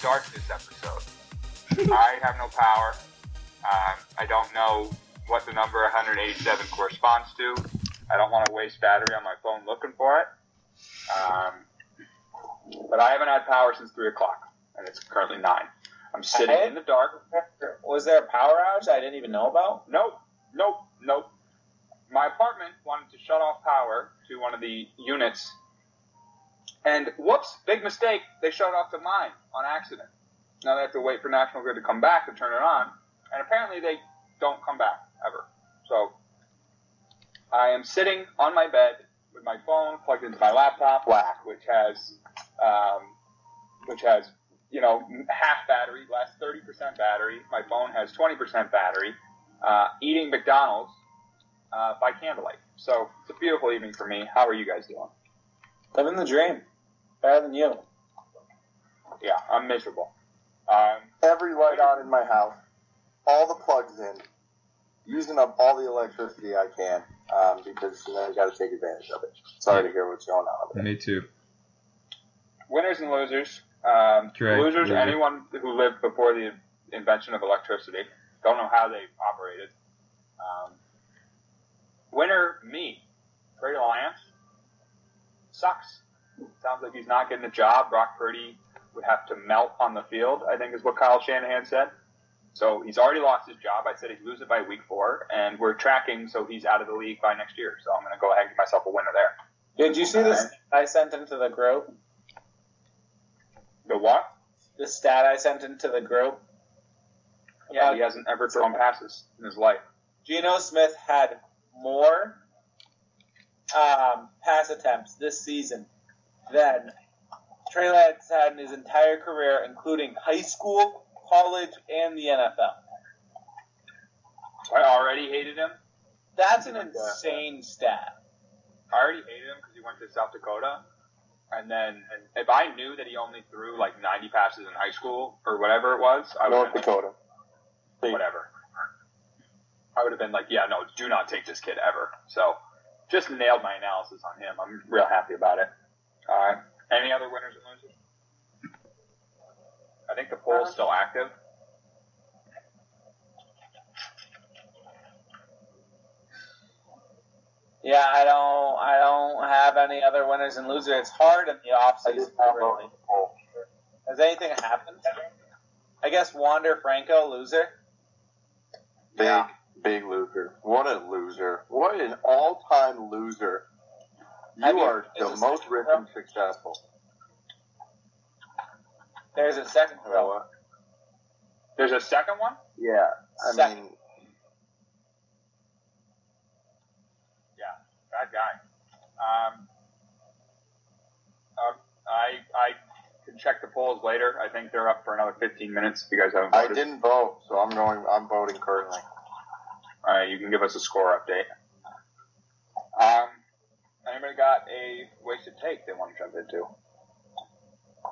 187, the darkness episode. I have no power. Um, I don't know what the number 187 corresponds to. I don't want to waste battery on my phone looking for it. Um, but I haven't had power since 3 o'clock, and it's currently 9. I'm sitting in the dark. Was there a power outage I didn't even know about? Nope, nope, nope. My apartment wanted to shut off power to one of the units, and whoops, big mistake, they shut off to mine on accident. Now they have to wait for National Grid to come back to turn it on, and apparently they don't come back ever. So I am sitting on my bed with my phone plugged into my laptop, Whack. which has, um, which has you know, half battery, lasts 30% battery. My phone has 20% battery. Uh, eating McDonald's uh, by candlelight. So it's a beautiful evening for me. How are you guys doing? Living the dream. Better than you. Yeah, I'm miserable. Um, Every light on in my house, all the plugs in, using up all the electricity I can, um, because you know you got to take advantage of it. Sorry to hear what's going on. Over there. Me too. winners and losers. Um, Correct. losers, Loser. anyone who lived before the invention of electricity. Don't know how they operated. Um, winner, me. Trey Lance. Sucks. Sounds like he's not getting the job. Brock Purdy would have to melt on the field, I think is what Kyle Shanahan said. So he's already lost his job. I said he'd lose it by week four, and we're tracking so he's out of the league by next year. So I'm going to go ahead and get myself a winner there. Did you see this I sent into the group? The what? The stat I sent into the group? Yeah, he hasn't ever thrown passes in his life. Geno Smith had more um, pass attempts this season than Trey Lance had in his entire career, including high school, college, and the NFL. I already hated him. That's an insane stat. I already hated him because he went to South Dakota. And then, and if I knew that he only threw like 90 passes in high school or whatever it was, I would North Dakota. like, whatever. I would have been like, yeah, no, do not take this kid ever. So, just nailed my analysis on him. I'm real happy about it. All right. Any other winners and losers? I think the poll poll's uh-huh. still active. Yeah, I don't, I don't have any other winners and losers. It's hard in the I offseason. just have really. Has anything happened? I guess Wander Franco loser. Big, Yeah. big loser. What a loser. What an all-time loser. You Have you- are the most rich and successful. There's a second row. There's a second one? Yeah. I Second. mean, Yeah, Bad guy. Um, uh, I I can check the polls later. I think they're up for another 15 minutes. If you guys haven't I didn't vote, so I'm going. I'm voting currently. All right, you can give us a score update. Um, anybody got a wasted take they want to jump into?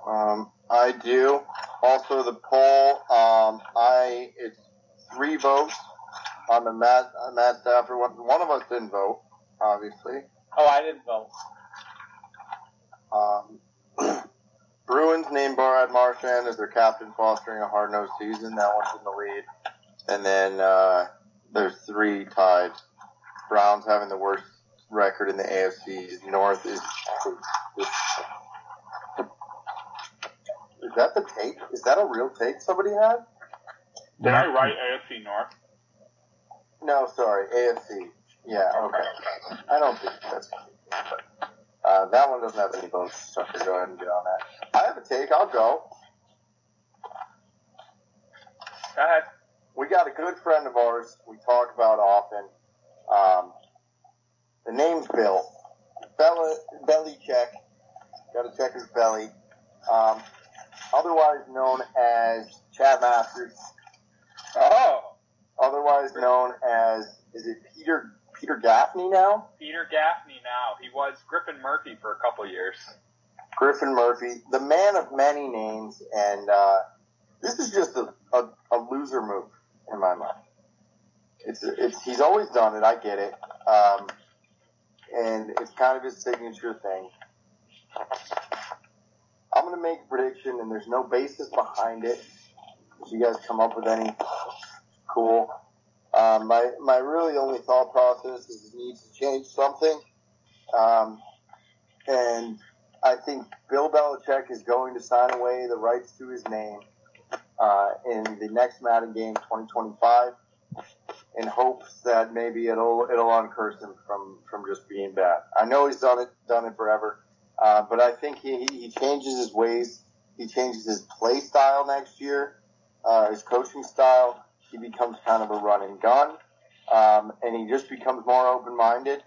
Um, I do. Also, the poll. Um, I it's three votes on the Matt uh, Matt Stafford one. One of us didn't vote, obviously. Oh, I didn't vote. Um, Bruins named Brad Marchand as their captain, fostering a hard-nosed season. That one's in the lead. And then uh, there's three tied. Browns having the worst record in the AFC North is. is is that the take? Is that a real take somebody had? Did I write AFC North? No, sorry, AFC. Yeah, okay. I don't think that's. Uh, that one doesn't have any votes, so go ahead and get on that. I have a take. I'll go. Go ahead. we got a good friend of ours we talk about often. Um, the name's Bill. Bella, belly check. Got to check his belly. Um, otherwise known as Chad Masters. Oh, Otherwise known as, is it Peter, Peter Gaffney now? Peter Gaffney now. He was Griffin Murphy for a couple years. Griffin Murphy, the man of many names, and uh, this is just a, a, a loser move in my mind. It's it's he's always done it. I get it, um, and it's kind of his signature thing. I'm to make a prediction, and there's no basis behind it. If you guys come up with any, cool. Um, my my really only thought process is he needs to change something, um, and I think Bill Belichick is going to sign away the rights to his name uh, in the next Madden game 2025, in hopes that maybe it'll it'll uncurse him from from just being bad. I know he's done it done it forever, uh, but I think he, he changes his ways. He changes his play style next year, uh, his coaching style. He becomes kind of a run and gun, um, and he just becomes more open minded.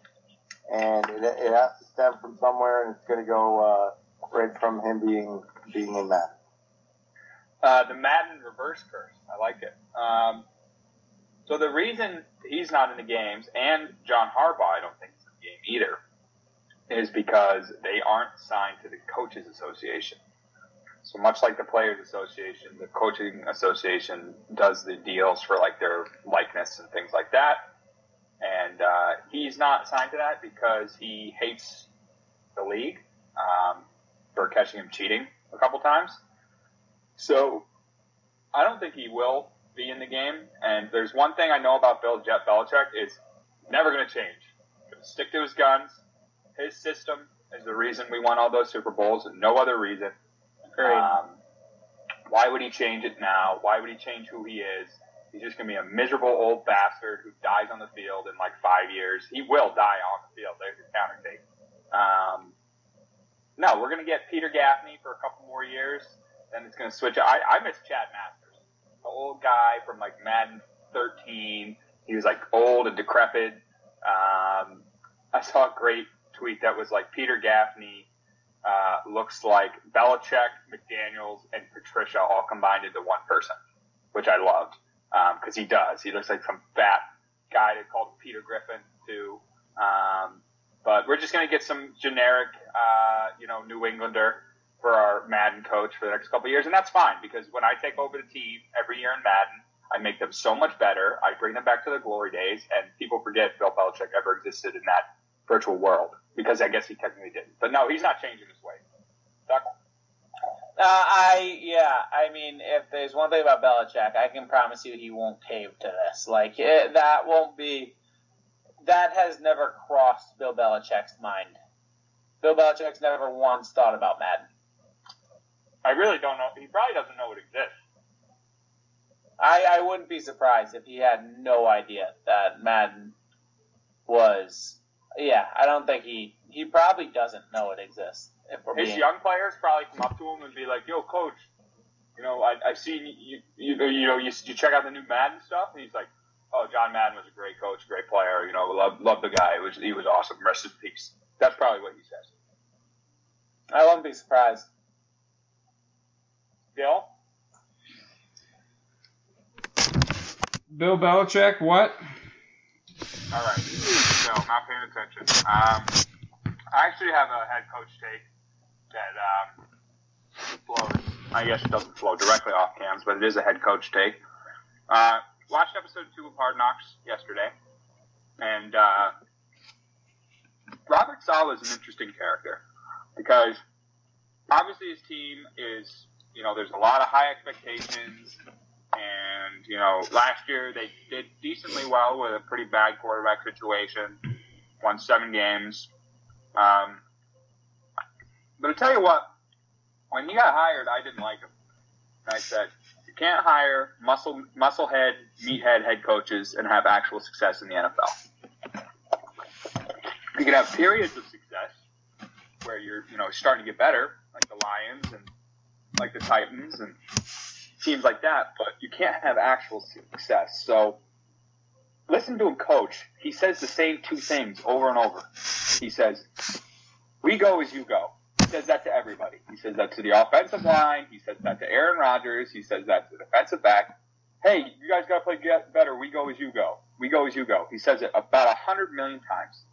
And it, it has to stem from somewhere, and it's going to go uh, right from him being being in that. Uh, the Madden reverse curse. I like it. Um, so the reason he's not in the games, and John Harbaugh, I don't think is in the game either, is because they aren't signed to the Coaches Association. So much like the Players Association, the Coaching Association does the deals for like their likeness and things like that. And uh, he's not signed to that because he hates the league um, for catching him cheating a couple times. So I don't think he will be in the game. And there's one thing I know about Bill Jet Belichick is never going to change. Stick to his guns. His system is the reason we won all those Super Bowls, and no other reason. Um, why would he change it now? Why would he change who he is? He's just going to be a miserable old bastard who dies on the field in like five years. He will die on the field. There's your counter take. Um, no, we're going to get Peter Gaffney for a couple more years. Then it's going to switch. I, I miss Chad Masters, the old guy from like Madden 13. He was like old and decrepit. Um, I saw a great tweet that was like Peter Gaffney uh, looks like Belichick, McDaniels, and Patricia all combined into one person, which I loved because um, he does. He looks like some fat guy they called Peter Griffin too. Um, but we're just to get some generic, uh, you know, New Englander for our Madden coach for the next couple years, and that's fine because when I take over the team every year in Madden, I make them so much better. I bring them back to the glory days, and people forget Bill Belichick ever existed in that virtual world because I guess he technically didn't. But no, he's not changing his way. Uh, I yeah, I mean, if there's one thing about Belichick, I can promise you he won't cave to this. Like it, that won't be. That has never crossed Bill Belichick's mind. Bill Belichick's never once thought about Madden. I really don't know. He probably doesn't know it exists. I, I wouldn't be surprised if he had no idea that Madden was. Yeah, I don't think he. He probably doesn't know it exists. His being, young players probably come up to him and be like, "Yo, coach, you know, I, I've seen you, you, you know, you, you check out the new Madden stuff," and he's like, "Oh, John Madden was a great coach, great player. You know, love love the guy. It was he was awesome. Rest in peace." That's probably what he says. I wouldn't be surprised. Bill, Bill Belichick, what? all right. No, not paying attention. Um, I actually have a head coach take that um, flows. I guess it doesn't flow directly off cams, but it is a head coach take. Uh, watched episode two of Hard Knocks yesterday, and uh, Robert Saleh is an interesting character because obviously his team is, you know, there's a lot of high expectations, and you know, last year they did decently well with a pretty bad quarterback situation, won seven games. Um, but I tell you what, when he got hired, I didn't like him. I said, you can't hire muscle musclehead, meathead head coaches and have actual success in the NFL. You can have periods of success where you're, you know, starting to get better, like the Lions and like the Titans and teams like that, but you can't have actual success. So listen to him coach. He says the same two things over and over. He says, "We go as you go." He says that to everybody. He says that to the offensive line. He says that to Aaron Rodgers. He says that to the defensive back. Hey, you guys got to play better. We go as you go. We go as you go. He says it about a hundred million times.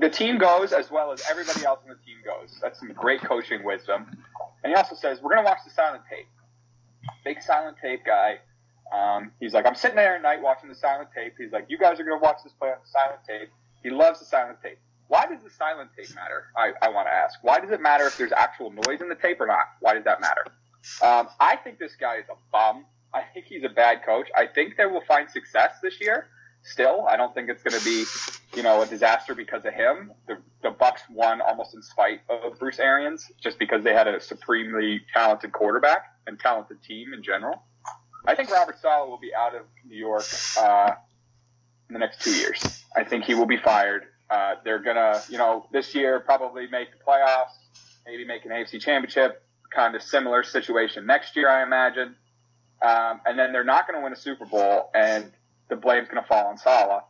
The team goes as well as everybody else on the team goes. That's some great coaching wisdom. And he also says, we're going to watch the silent tape. Big silent tape guy. Um, he's like, I'm sitting there at night watching the silent tape. He's like, you guys are going to watch this play on the silent tape. He loves the silent tape. Why does the silent tape matter? I, I want to ask. Why does it matter if there's actual noise in the tape or not? Why does that matter? Um, I think this guy is a bum. I think he's a bad coach. I think they will find success this year. Still, I don't think it's going to be, you know, a disaster because of him. The, the Bucks won almost in spite of Bruce Arians, just because they had a supremely talented quarterback and talented team in general. I think Robert Saleh will be out of New York uh, in the next two years. I think he will be fired. Uh, they're gonna, you know, this year probably make the playoffs, maybe make an AFC Championship, kind of similar situation next year, I imagine. Um, and then they're not going to win a Super Bowl, and the blame's going to fall on Saleh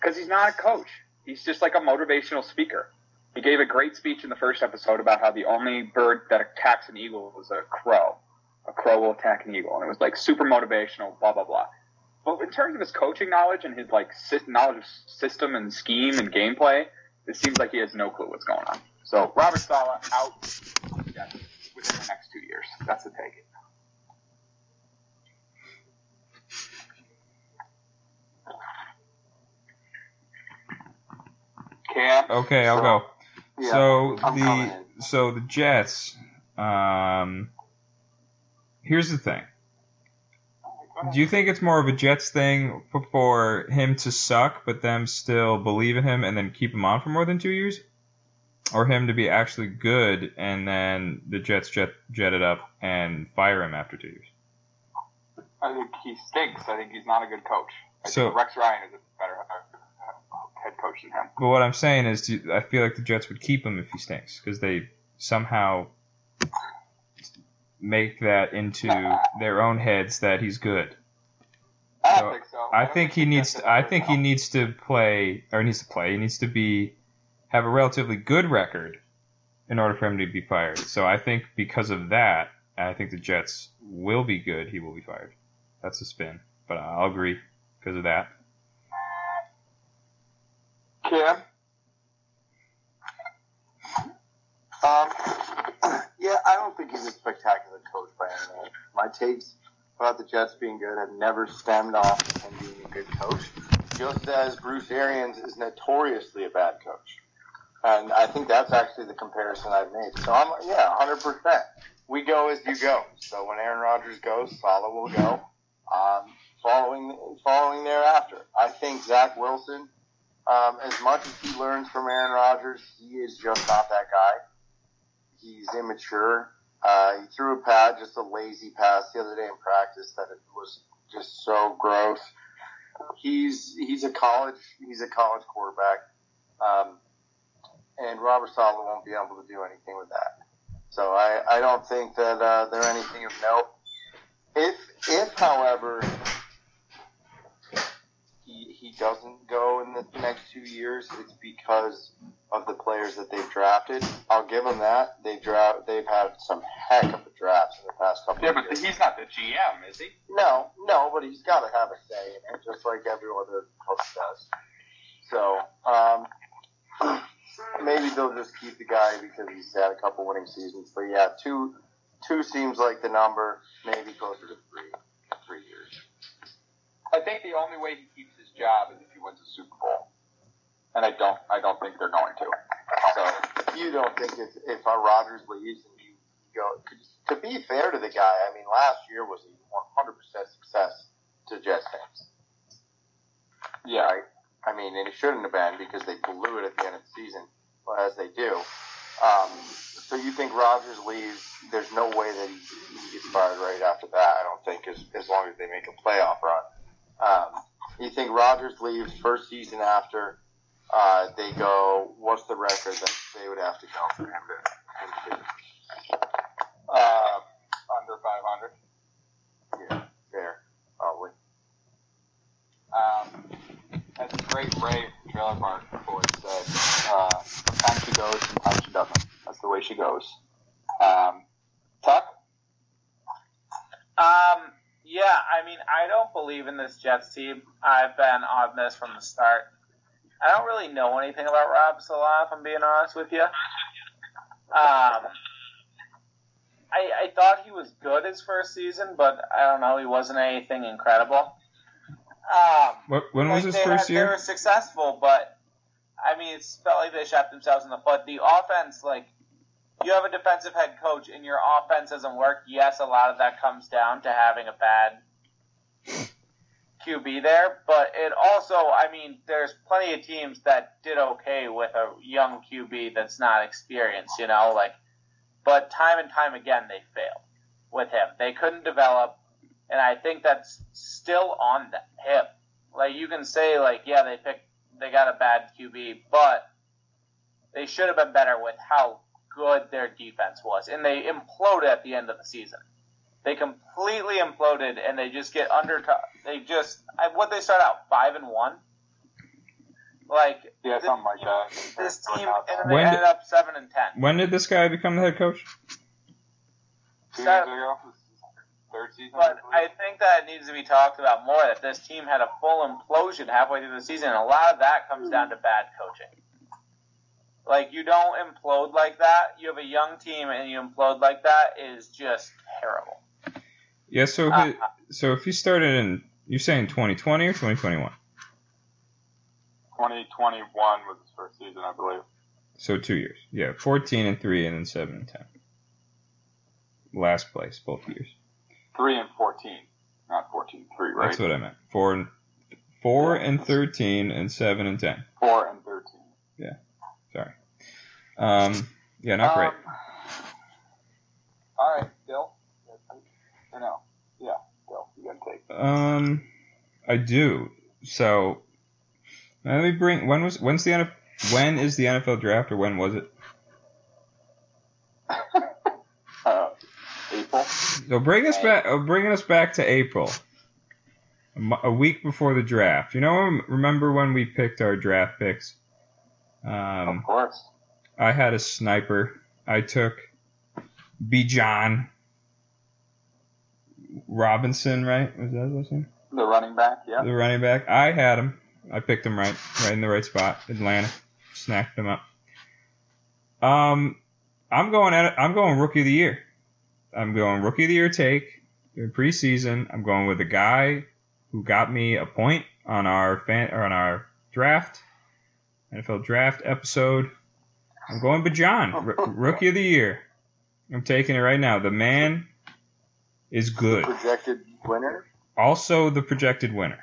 because he's not a coach. He's just like a motivational speaker. He gave a great speech in the first episode about how the only bird that attacks an eagle is a crow. A crow will attack an eagle, and it was like super motivational, blah blah blah. But in terms of his coaching knowledge and his like knowledge of system and scheme and gameplay, it seems like he has no clue what's going on. So Robert Saleh out within the next two years. That's the take. Okay, I'll So, go. Yeah, so I'm the so the Jets. Um, here's the thing. Do you think it's more of a Jets thing for him to suck, but them still believe in him and then keep him on for more than two years, or him to be actually good and then the Jets jet jet it up and fire him after two years? I think he stinks. I think he's not a good coach. I So- think Rex Ryan is a better head him. But what I'm saying is, I feel like the Jets would keep him if he stinks because they somehow make that into their own heads that he's good. I So, think so. I don't think he needs. To, I think he needs to play, or he needs to play. He needs to be have a relatively good record in order for him to be fired. So I think because of that, I think the Jets will be good. He will be fired. That's a spin, but I'll agree because of that. Cam. Um, yeah, I don't think he's a spectacular coach by any means. My takes about the Jets being good have never stemmed off him being a good coach, just as Bruce Arians is notoriously a bad coach. And I think that's actually the comparison I've made. So I'm, yeah, 100%. We go as you go. So when Aaron Rodgers goes, Saleh will go. Um, following, following thereafter. I think Zach Wilson, um, as much as he learns from Aaron Rodgers, he is just not that guy. He's immature. Uh, he threw a pad, just a lazy pass the other day in practice that it was just so gross. He's he's a college he's a college quarterback, um, and Robert Saleh won't be able to do anything with that. So I, I don't think that uh, they're anything of note. If if however he doesn't go in the next two years, it's because of the players that they've drafted. I'll give them that. They've draft they've had some heck of a drafts in the past couple Yeah, but years. he's not the GM, is he? No, no, but he's got to have a say in it, just like every other coach does. So, um, maybe they'll just keep the guy because he's had a couple winning seasons. But yeah, two, two seems like the number. Maybe closer to three, three years. I think the only way he keeps job is if he wins a Super Bowl, and I don't. I don't think they're going to. So You don't think if if uh, Rodgers leaves and you go? To be fair to the guy, I mean, last year was a 100% success to Jets fans. yeah, right? I mean, and it shouldn't have been because they blew it at the end of the season, well, as they do. Um, so you think Rodgers leaves? There's no way that he, he gets fired right after that. I don't think, as as long as they make a playoff run. Um, you think Rodgers leaves first season after uh, they go? What's the record that they would have to go for him to? uh, under 500. yeah, fair, probably. Um, as the great from Trailer Park Boys said, uh, sometimes she goes, sometimes she doesn't. That's the way she goes. Um, Tuck? Um, yeah, I mean, I don't believe in this Jets team. I've been on this from the start. I don't really know anything about Rob Saleh, if I'm being honest with you. Um, I, I thought he was good his first season, but I don't know, he wasn't anything incredible. Um, What, when was his first had- They were successful, but I mean, it felt like they shot themselves in the foot. The offense, like, you have a defensive head coach and your offense doesn't work. Yes, a lot of that comes down to having a bad QB there, but it also, I mean, there's plenty of teams that did okay with a young QB that's not experienced, you know, like, but time and time again they failed with him. They couldn't develop, and I think that's still on him. Like you can say, like, yeah, they picked, they got a bad QB, but they should have been better with how good their defense was, and they imploded at the end of the season. They completely imploded, and they just get under. They just what they start out five and one. Like yeah, this, something like that. This team and they When ended did- up seven and ten. When did this guy become the head coach? Two years ago, third season. But I believe. think that it needs to be talked about more. That this team had a full implosion halfway through the season. And a lot of that comes hmm. down to bad coaching. Like you don't implode like that. You have a young team and you implode like that is just terrible. Yeah, so Uh, he, so if you started in, you're saying 2020 or 2021? 2021 was his first season, I believe. So two years. Yeah, 14 and three, and then seven and ten. Last place both years. Three and 14, not 14, three, right? That's what I meant. Four and four and 13, and seven and ten. Four and 13. Sorry. Um, yeah, not great. Um, all right, Bill. Or no? Yeah, Bill. You got to take. Um, I do. So let me bring. When was when's the NFL, when is the NFL draft or when was it? uh, April. So bring us back. Uh, bringing us back to April, a week before the draft. You know, remember when we picked our draft picks? Um, of course. I had a sniper. I took Bijan Robinson, right? Was that his name? The running back. Yeah. The running back. I had him. I picked him right, right in the right spot. Atlanta snacked him up. Um, I'm going at it. I'm going rookie of the year. I'm going rookie of the year take in preseason. I'm going with a guy who got me a point on our fan or on our draft NFL draft episode. I'm going John, r- rookie of the year. I'm taking it right now. The man is good. Projected winner. Also, the projected winner.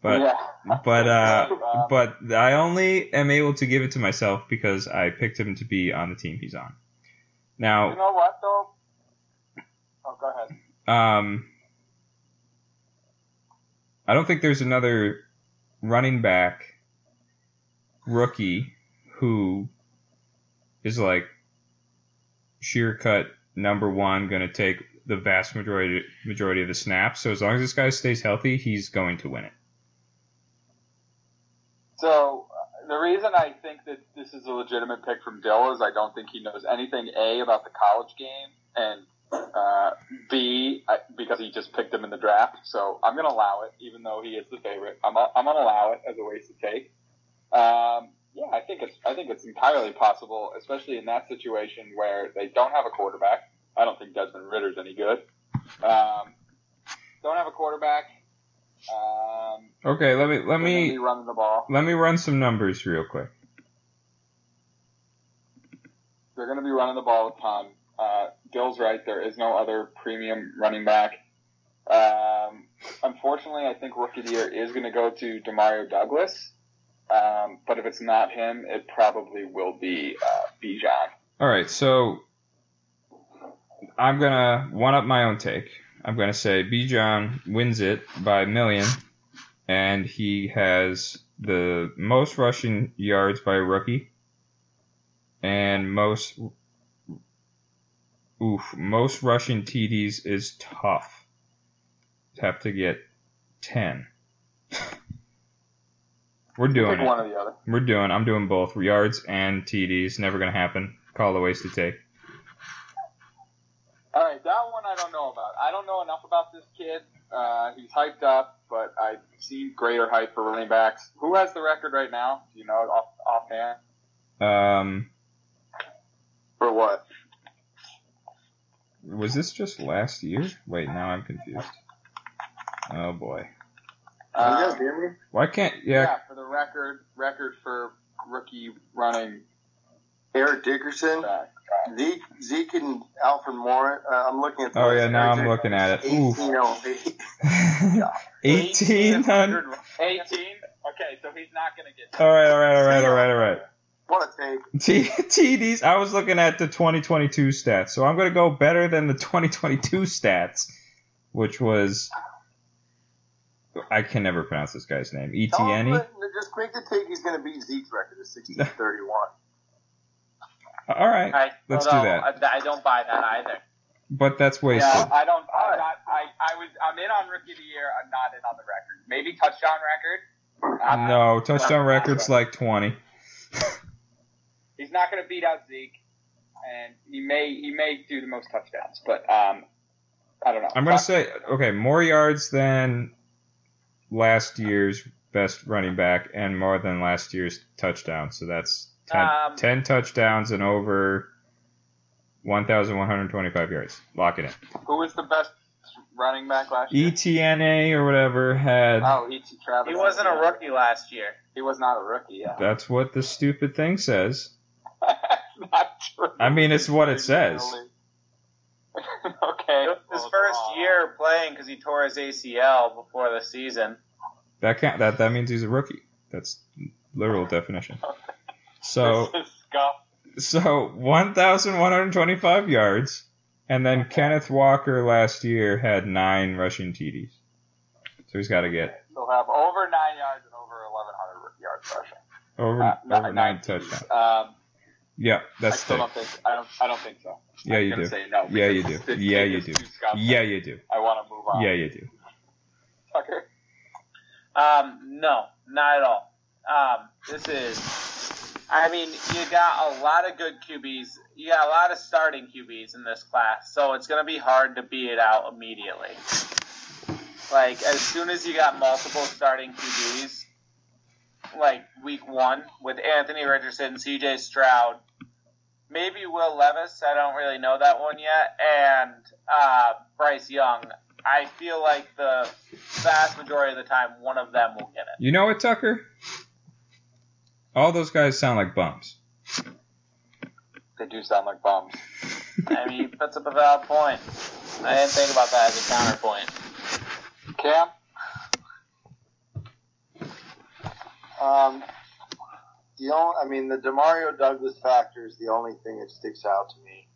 But yeah. but uh, Uh, but I only am able to give it to myself because I picked him to be on the team he's on. Now You Now, know what though? Oh, go ahead. um, I don't think there's another running back rookie who is like sheer cut number one, going to take the vast majority majority of the snaps. So as long as this guy stays healthy, he's going to win it. So uh, the reason I think that this is a legitimate pick from Dill is I don't think he knows anything a about the college game and uh, b I, because he just picked him in the draft. So I'm going to allow it, even though he is the favorite. I'm I'm going to allow it as a waste wasted take. Um, yeah, I think it's I think it's entirely possible, especially in that situation where they don't have a quarterback. I don't think Desmond Ridder's any good. Um, don't have a quarterback. Um, Okay, let me let me running the ball. let me run some numbers real quick. They're going to be running the ball a ton. Uh, Dill's right. There is no other premium running back. Um, unfortunately, I think rookie of the year is going to go to Demario Douglas. Um, but if it's not him, it probably will be uh, Bijan. All right, so I'm gonna one up my own take. I'm gonna say Bijan wins it by a million, and he has the most rushing yards by a rookie, and most oof most rushing TDs is tough. Have to get ten. We're doing it. one or the other. We're doing. I'm doing both yards and TDs. Never gonna happen. Call a wasted take. All right, that one I don't know about. I don't know enough about this kid. Uh, he's hyped up, but I've seen greater hype for running backs. Who has the record right now? Do you know it off offhand? Um, For what? was this just last year? Wait, now I'm confused. Oh boy. Can you Um, guys hear me? Why can't? yeah. Yeah. for the record, record for rookie running Eric Dickerson, back. Zeke, Zeke and Alfred Moore. Uh, I'm looking at. the Oh, list. yeah, now Eric I'm looking at it. Dickerson, 1808. 1800. 18. Okay, so he's not gonna get. All right, all right, all right, all right, all right. What a take. T- TDs. I was looking at the 2022 stats, so I'm going to go better than the 2022 stats, which was I can never pronounce this guy's name. E Etienne. Just make the take. He's going to beat Zeke's record of 1631. All right, I, Let's do that. I, I don't buy that either. but that's wasted. Yeah, I don't. I'm not. I, I was. I'm in on rookie of the year. I'm not in on the record. Maybe touchdown record. I'm not- No, touchdown record's like 20. He's not going to beat out Zeke, and he may he may do the most touchdowns, but um, I don't know. I'm going to say okay, more yards than last year's best running back, and more than last year's touchdown. So that's 10, Um, 10 touchdowns and over 1,125 yards. Lock it in. who was the best running back last year? ETNA or whatever had. Oh, E.T. Travis. He wasn't a rookie last year. He was not a rookie. Yeah, That's what the stupid thing says. Not true. I mean, it's what it says. okay. His first year playing because he tore his ACL before the season. That can't. That that means he's a rookie. That's literal definition. So This is scuff. so 1,125 yards, and then Kenneth Walker last year had nine rushing TDs. So he's got to get He'll have over nine yards and over 1,100 yards rushing. over Uh, over nine not- touchdowns. Um, Yeah, that's. I still thick. don't think. I don't. I don't think so. Yeah, I'm you do. Say no. Yeah, you do. Yeah, you do. Yeah, you do. I want to move on. Yeah, you do. Tucker. Um, no, not at all. Um, this is, I mean, you got a lot of good QBs. You got a lot of starting QBs in this class, so it's going to be hard to beat it out immediately. Like, as soon as you got multiple starting QBs, like week one, with Anthony Richardson, CJ Stroud, maybe Will Levis, I don't really know that one yet, and uh, Bryce Young, I feel like the vast majority of the time, one of them will get it. You know what, Tucker? All those guys sound like bums. They do sound like bums. I mean, he puts up a valid point. I didn't think about that as a counterpoint. Cam. Um, the only, I mean, the Demario Douglas factor is the only thing that sticks out to me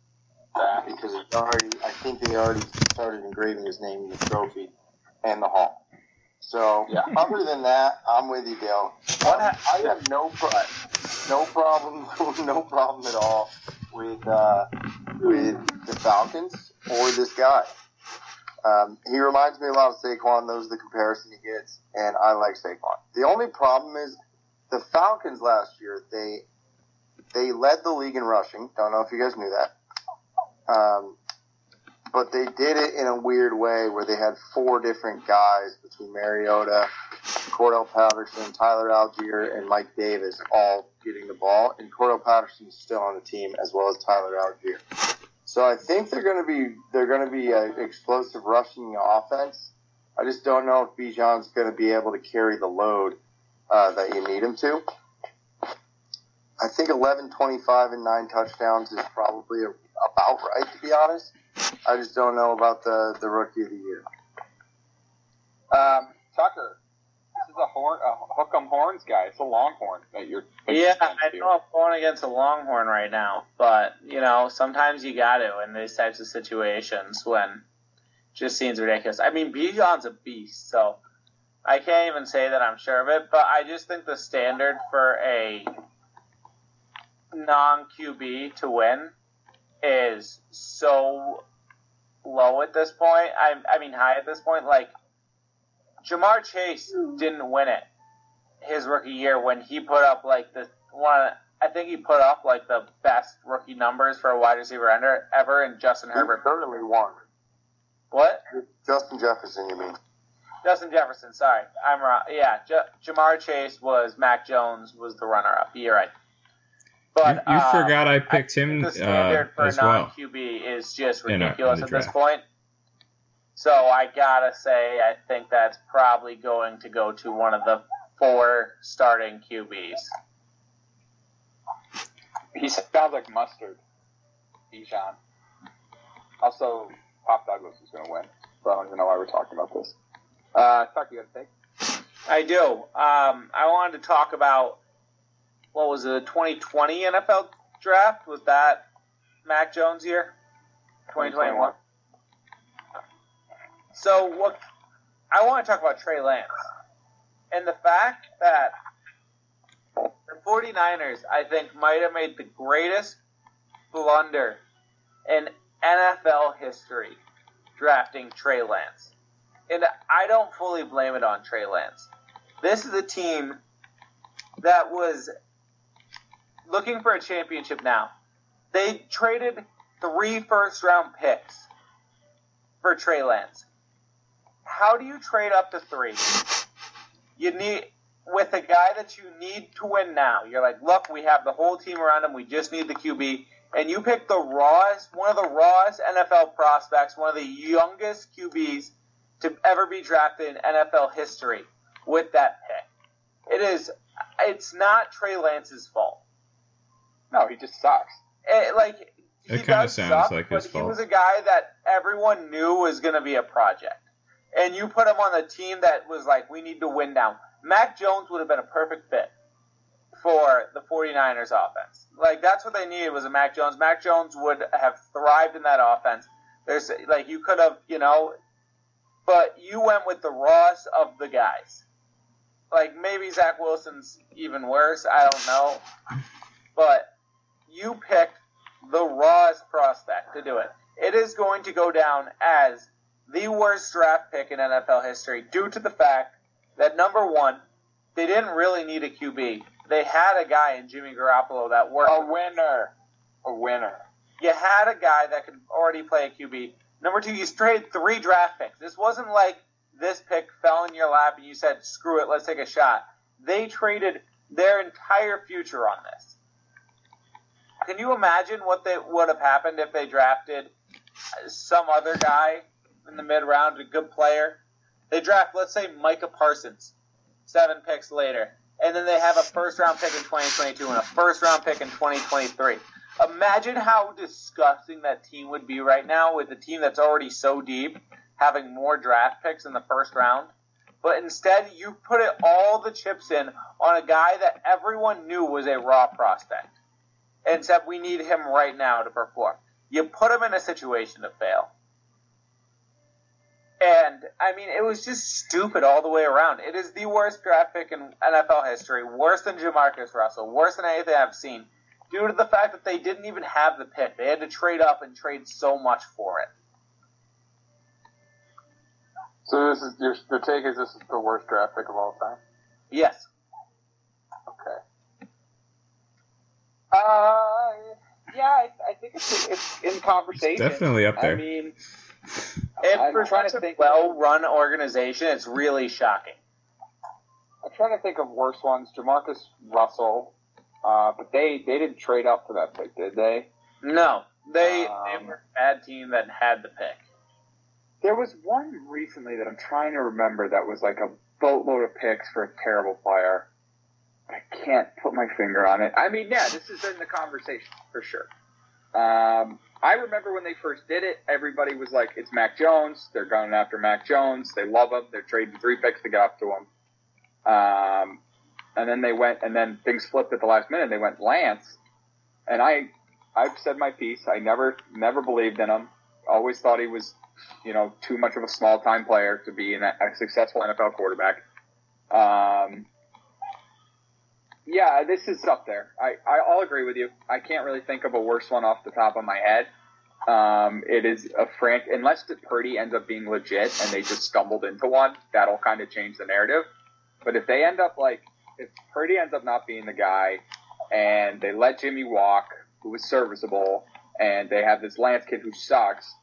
Yeah. because it's already, I think they already started engraving his name in the trophy and the hall. So, Yeah. other than that, I'm with you, Dale. Um, I have no pro- no problem, no problem at all with uh, with the Falcons or this guy. Um, he reminds me a lot of Saquon. Those are the comparison he gets, and I like Saquon. The only problem is the Falcons last year. They they led the league in rushing. Don't know if you guys knew that. Um, but they did it in a weird way where they had four different guys between Mariota, Cordarrelle Patterson, Tyler Allgeier, and Mike Davis all getting the ball, and Cordarrelle Patterson's still on the team as well as Tyler Allgeier. So I think they're going to be they're going to be an explosive rushing offense. I just don't know if Bijan's going to be able to carry the load uh, that you need him to. I think 11, 25, and nine touchdowns is probably about right, to be honest. I just don't know about the the rookie of the year. Um, Tucker. This is a horn, a hook 'em horns guy. It's a longhorn that you're. Yeah, I here. know I'm going against a Longhorn right now, but you know, sometimes you got to in these types of situations when it just seems ridiculous. I mean, Bijan's a beast, so I can't even say that I'm sure of it. But I just think the standard for a non QB to win is so low at this point. I, I mean, high at this point. Like Ja'Marr Chase didn't win it his rookie year when he put up like the one. I think he put up like the best rookie numbers for a wide receiver ever, ever in Justin Herbert. certainly won. What? Justin Jefferson, you mean? Justin Jefferson. Sorry, I'm wrong. Yeah, J- Ja'Marr Chase was Mac Jones was the runner-up. You're right. But you you uh, forgot I picked him the standard uh, for as a non well. QB is just In a- ridiculous in at this point. So I gotta say, I think that's probably going to go to one of the four starting QBs. He sounds like mustard. Bijan. Also, Pop Douglas is going to win. So I don't even know why we're talking about this. Uh, Tuck, you got a? I do. Um, I wanted to talk about what was it, the 2020 NFL draft? Was that Mac Jones year? 2021. So what? I want to talk about Trey Lance and the fact that the 49ers, I think, might have made the greatest blunder in NFL history drafting Trey Lance. And I don't fully blame it on Trey Lance. This is a team that was looking for a championship now. They traded three first round picks for Trey Lance. How do you trade up to three? You need with a guy that you need to win now. You're like, look, we have the whole team around him. We just need the QB, and you pick the rawest, one of the rawest NFL prospects, one of the youngest QBs to ever be drafted in NFL history with that pick. It is. It's not Trey Lance's fault. No, he just sucks. It, like he It kinda sounds suck, like but his he was a guy that everyone knew was going to be a project, and you put him on the team that was like, we need to win now. Mac Jones would have been a perfect fit for the 49ers offense. Like that's what they needed was a Mac Jones. Mac Jones would have thrived in that offense. There's like you could have, you know, but you went with the rawest of the guys. Like maybe Zach Wilson's even worse. I don't know, but you picked the rawest prospect to do it. It is going to go down as the worst draft pick in NFL history due to the fact that number one, they didn't really need a QB. They had a guy in Jimmy Garoppolo that worked. A winner. A winner. You had a guy that could already play a QB. Number two, you traded three draft picks. This wasn't like this pick fell in your lap and you said, screw it, let's take a shot. They traded their entire future on this. Can you imagine what they would have happened if they drafted some other guy in the mid round, a good player? They draft, let's say, Micah Parsons, seven picks later, and then they have a first round pick in 2022 and a first round pick in 2023. Imagine how disgusting that team would be right now with a team that's already so deep having more draft picks in the first round. But instead, you put it all the chips in on a guy that everyone knew was a raw prospect and said, we need him right now to perform. You put him in a situation to fail. And, I mean, it was just stupid all the way around. It is the worst draft pick in NFL history, worse than Jamarcus Russell, worse than anything I've seen, due to the fact that they didn't even have the pick. They had to trade up and trade so much for it. So this is your, your take is this is the worst draft pick of all time. Yes. Okay. Uh, yeah, I, I think it's it's in conversation. Definitely up there. I mean, if I'm for trying to such a think- well-run organization, it's really shocking. I'm trying to think of worse ones. Jamarcus Russell, uh, but they they didn't trade up for that pick, did they? No, they Um, they were a bad team that had the pick. There was one recently that I'm trying to remember that was like a boatload of picks for a terrible player. I can't put my finger on it. I mean, yeah, this is in the conversation for sure. Um, I remember when they first did it, everybody was like, "It's Mac Jones. They're going after Mac Jones. They love him. They're trading three picks to get up to him." Um, and then they went, and then things flipped at the last minute. They went Lance, and I, I've said my piece. I never, never believed in him. Always thought he was you know, too much of a small time player to be a successful NFL quarterback. Um, yeah, this is up there. I, I, I'll agree with you. I can't really think of a worse one off the top of my head. Um, it is a frank, unless Purdy ends up being legit and they just stumbled into one, that'll kind of change the narrative. But if they end up like, if Purdy ends up not being the guy and they let Jimmy walk, who was serviceable, and they have this Lance kid who sucks,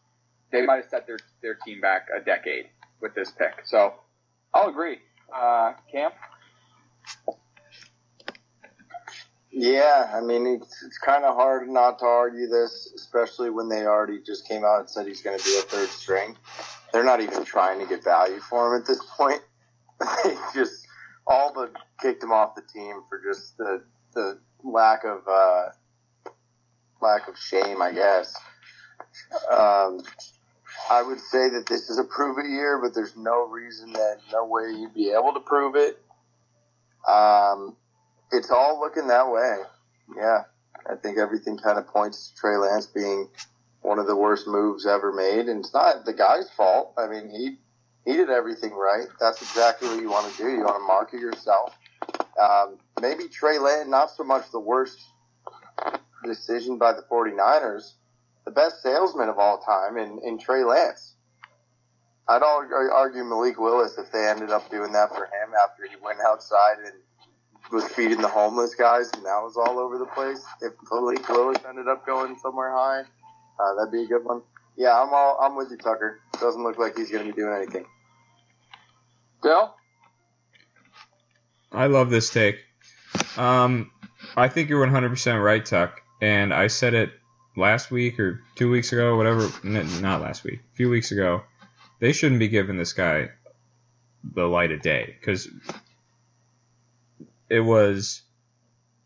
they might have set their, their team back a decade with this pick. So I'll agree. Uh, Cam? Yeah, I mean, it's, it's kind of hard not to argue this, especially when they already just came out and said he's going to be a third string. They're not even trying to get value for him at this point. they just all but kicked him off the team for just the the lack of uh, lack of shame, I guess. Um, I would say that this is a prove it year, but there's no reason that no way you'd be able to prove it. Um, it's all looking that way. Yeah, I think everything kind of points to Trey Lance being one of the worst moves ever made, and it's not the guy's fault. I mean, he he did everything right. That's exactly what you want to do. You want to market yourself. Um, maybe Trey Lance, not so much the worst decision by the 49ers, the best salesman of all time in, in Trey Lance. I'd argue Malik Willis if they ended up doing that for him after he went outside and was feeding the homeless guys and that was all over the place. If Malik Willis ended up going somewhere high, uh, that'd be a good one. Yeah, I'm all I'm with you, Tucker. Doesn't look like he's going to be doing anything. Bill, I love this take. Um, I think you're 100% right, Tuck. And I said it last week or two weeks ago, whatever. Not last week, a few weeks ago. They shouldn't be giving this guy the light of day because it was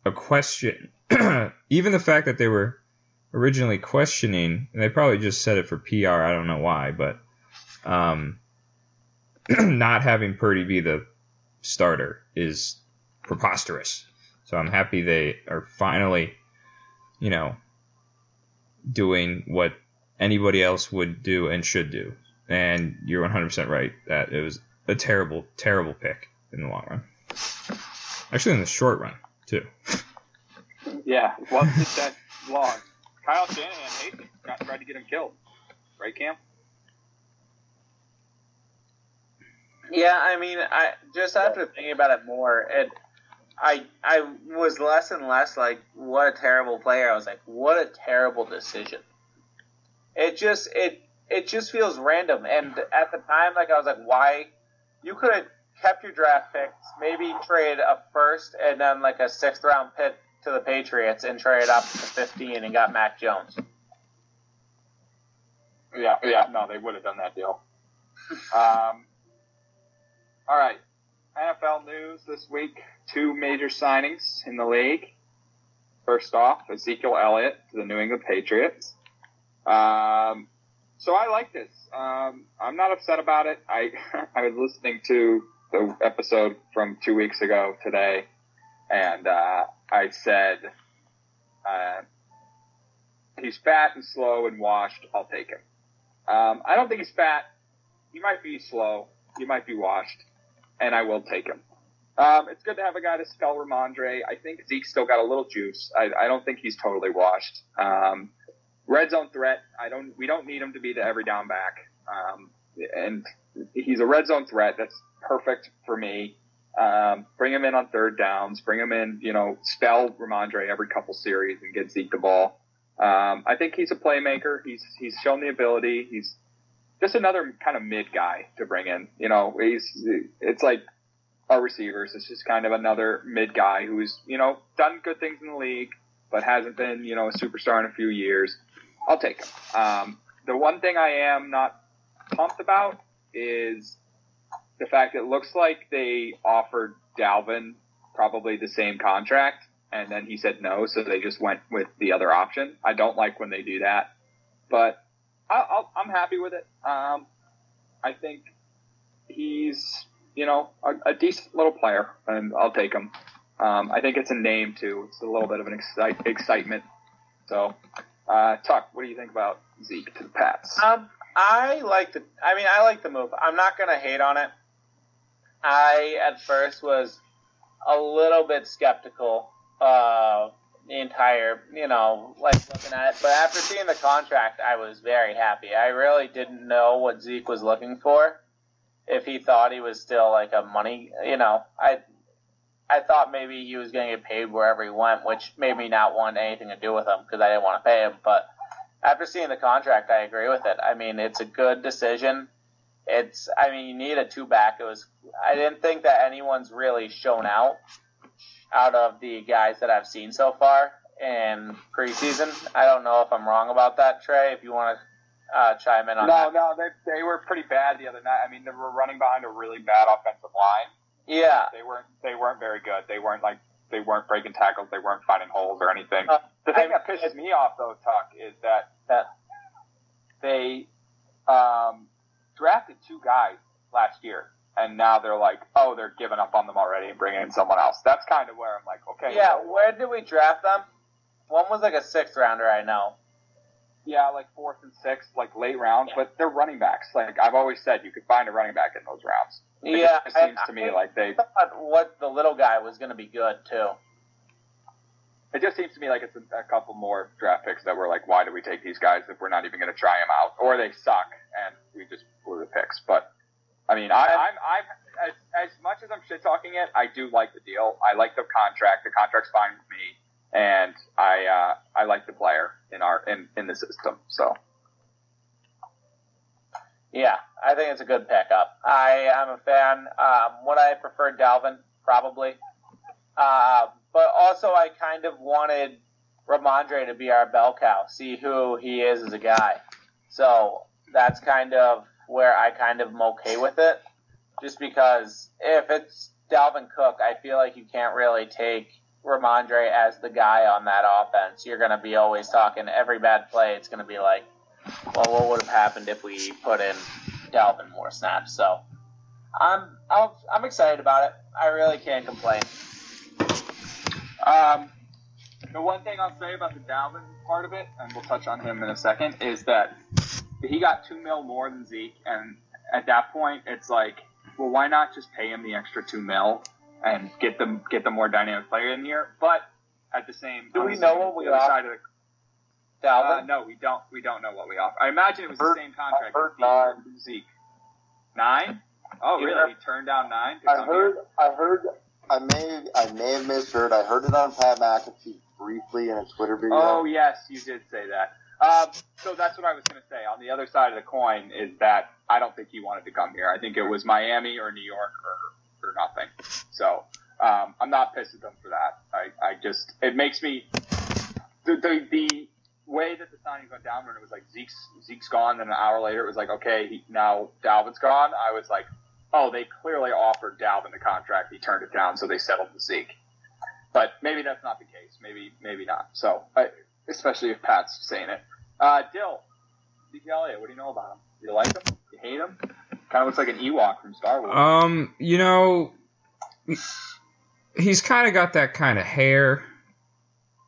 a question. Even the fact that they were originally questioning, and they probably just said it for PR. I don't know why, but um, not having Purdy be the starter is preposterous. So I'm happy they are finally, you know, doing what anybody else would do and should do. And you're 100% right that it was a terrible, terrible pick in the long run. Actually, in the short run, too. Yeah, wasn't that long. Kyle Shanahan hates him. Tried to get him killed. Right, Cam? Yeah, I mean, I just after thinking about it more, it I I was less and less like what a terrible player. I was like, what a terrible decision. It just it it just feels random. And at the time, like I was like, why? You could have kept your draft picks, maybe trade a first and then like a sixth round pick to the Patriots and trade up to 15 and got Mac Jones. Yeah, yeah, no, they would have done that deal. Um, all right, NFL news this week: two major signings in the league. First off, Ezekiel Elliott to the New England Patriots. Um, so I like this. Um, I'm not upset about it. I I was listening to the episode from two weeks ago today, and uh, I said uh, he's fat and slow and washed. I'll take him. Um, I don't think he's fat. He might be slow. He might be washed, and I will take him. Um, it's good to have a guy to spell Rhamondre. I think Zeke's still got a little juice. I, I don't think he's totally washed. Um, red zone threat. I don't. We don't need him to be the every down back. Um, and he's a red zone threat. That's perfect for me. Um, bring him in on third downs. Bring him in. You know, spell Rhamondre every couple series and get Zeke the ball. Um, I think he's a playmaker. He's he's shown the ability. He's just another kind of mid guy to bring in. You know, he's it's like our receivers. It's just kind of another mid guy who's you know done good things in the league, but hasn't been you know a superstar in a few years. I'll take him. Um, the one thing I am not pumped about is the fact it looks like they offered Dalvin probably the same contract, and then he said no, so they just went with the other option. I don't like when they do that, but I, am happy with it. Um, I think he's you know a, a, decent little player, and I'll take him. Um, I think it's a name too. It's a little bit of an excite, excitement. So, uh, Tuck, what do you think about Zeke to the Pats? Um, I like the. I mean, I like the move. I'm not gonna hate on it. I at first was a little bit skeptical. Uh, the entire, you know, like looking at it. But after seeing the contract, I was very happy. I really didn't know what Zeke was looking for. If he thought he was still like a money, you know, I, I thought maybe he was going to get paid wherever he went, which made me not want anything to do with him because I didn't want to pay him. But after seeing the contract, I agree with it. I mean, it's a good decision. It's, I mean, you need a two back. It was, I didn't think that anyone's really shown out out of the guys that I've seen so far in preseason. I don't know if I'm wrong about that, Trey. If you want to uh, chime in on no, that. No, no, they they were pretty bad the other night. I mean, they were running behind a really bad offensive line. Yeah, they weren't they weren't very good. They weren't like they weren't breaking tackles, they weren't finding holes or anything. Uh, the thing I- that pisses me off though, Tuck, is that that they um, drafted two guys last year, and now they're like, oh, they're giving up on them already and bringing in someone else. That's kind of where I'm like, okay, Yeah, well, where did we draft them? One was like a sixth rounder, I know. yeah, like fourth and sixth, like late rounds, but they're running backs. Like I've always said, you could find a running back in those rounds. It Yeah, just seems I- to me like they. thought what the little guy was going to be good too. It just seems to me like it's a, a couple more draft picks that were like, why do we take these guys if we're not even going to try them out, or they suck and we just blew the picks. But I mean, I, I'm I'm as, as much as I'm shit talking it, I do like the deal. I like the contract. The contract's fine with me, and I uh, I like the player in our in in the system. So Yeah, I think it's a good pickup. I am a fan. Um, would I prefer Dalvin? Probably. Uh, but also, I kind of wanted Rhamondre to be our bell cow, see who he is as a guy. So that's kind of where I kind of am okay with it. Just because if it's Dalvin Cook, I feel like you can't really take Rhamondre as the guy on that offense. You're going to be always talking every bad play. It's going to be like, well, what would have happened if we put in Dalvin more snaps? So I'm I'm, I'm excited about it. I really can't complain. Um, the one thing I'll say about the Dalvin part of it, and we'll touch on him in a second, is that he got two mil more than Zeke, and at that point, it's like, well, why not just pay him the extra two mil and get them get the more dynamic player in here? But at the same, Do we know what we the offer? the uh, no, we don't. We don't know what we offer. I imagine it was the same contract. I heard as Zeke. Zeke. Nine? Oh, Yeah. really? He turned down nine. I heard, here? I heard, I may, I may have misheard. I heard it on Pat McAfee briefly in a Twitter video. Oh yes, you did say that. Um, so that's what I was going to say. On the other side of the coin is that I don't think he wanted to come here. I think it was Miami or New York or, or nothing. So um, I'm not pissed at them for that. I, I just it makes me the, the the way that the signing went down when it was like Zeke's Zeke's gone, then an hour later it was like okay he, now Dalvin's gone. I was like oh they clearly offered Dalvin the contract. He turned it down, so they settled with Zeke. But maybe that's not the case. Maybe maybe not. So I, especially if Pat's saying it. Uh, Dill, Zeke Elliott, what do you know about him? You like him? You hate him? Kind of looks like an Ewok from Star Wars. Um, you know, he's kind of got that kind of hair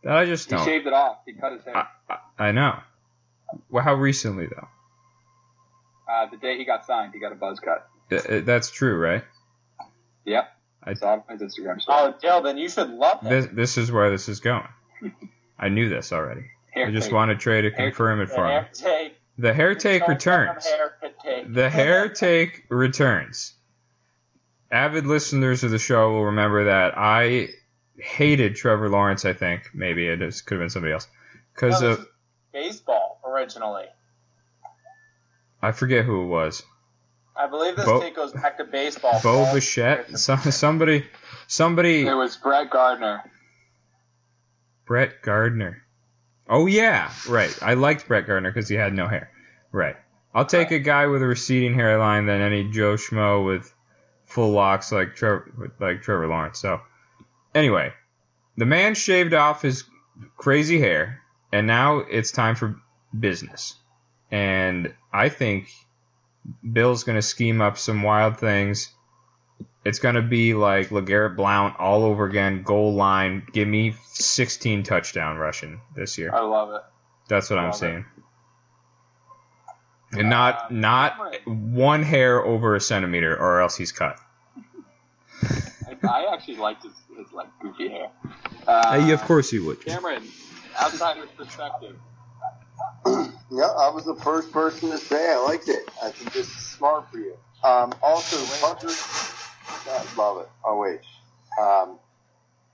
that I just he don't. He shaved it off. He cut his hair. I, I, I know. Well, how recently though? Uh, the day he got signed, he got a buzz cut. Uh, That's true, right? Yep. I- I saw it on his Instagram story. oh, Dill, then you should love him. This this is where this is going. I knew this already. Hair I just take. wanted Trey to Hair- confirm it for me. take. The hair take returns. hair take. The hair take returns. Avid listeners of the show will remember that I hated Trevor Lawrence. I think maybe it is, could have been somebody else because No, of baseball originally. I forget who it was. I believe this Bo- take goes back to baseball. Bo. Bichette. Somebody. Somebody. It was Brett Gardner. Brett Gardner. Oh yeah, right. I liked Brett Gardner because he had no hair. Right. I'll take a guy with a receding hairline than any Joe Schmo with full locks like Trevor, like Trevor Lawrence. So, anyway, the man shaved off his crazy hair, and now it's time for business. And I think Bill's going to scheme up some wild things. It's going to be like LeGarrette Blount all over again, goal line. Give me 16 touchdown rushing this year. I love it. That's what I'm Love it. saying. And not Um, not Cameron. one hair over a centimeter, or else he's cut. I, I actually liked his, his like goofy hair. Uh, course you would. Cameron, outsider's perspective. Yeah, I was the first person to say I liked it. I think this is smart for you. Um, also, Hunter, Love it. Oh wait, um,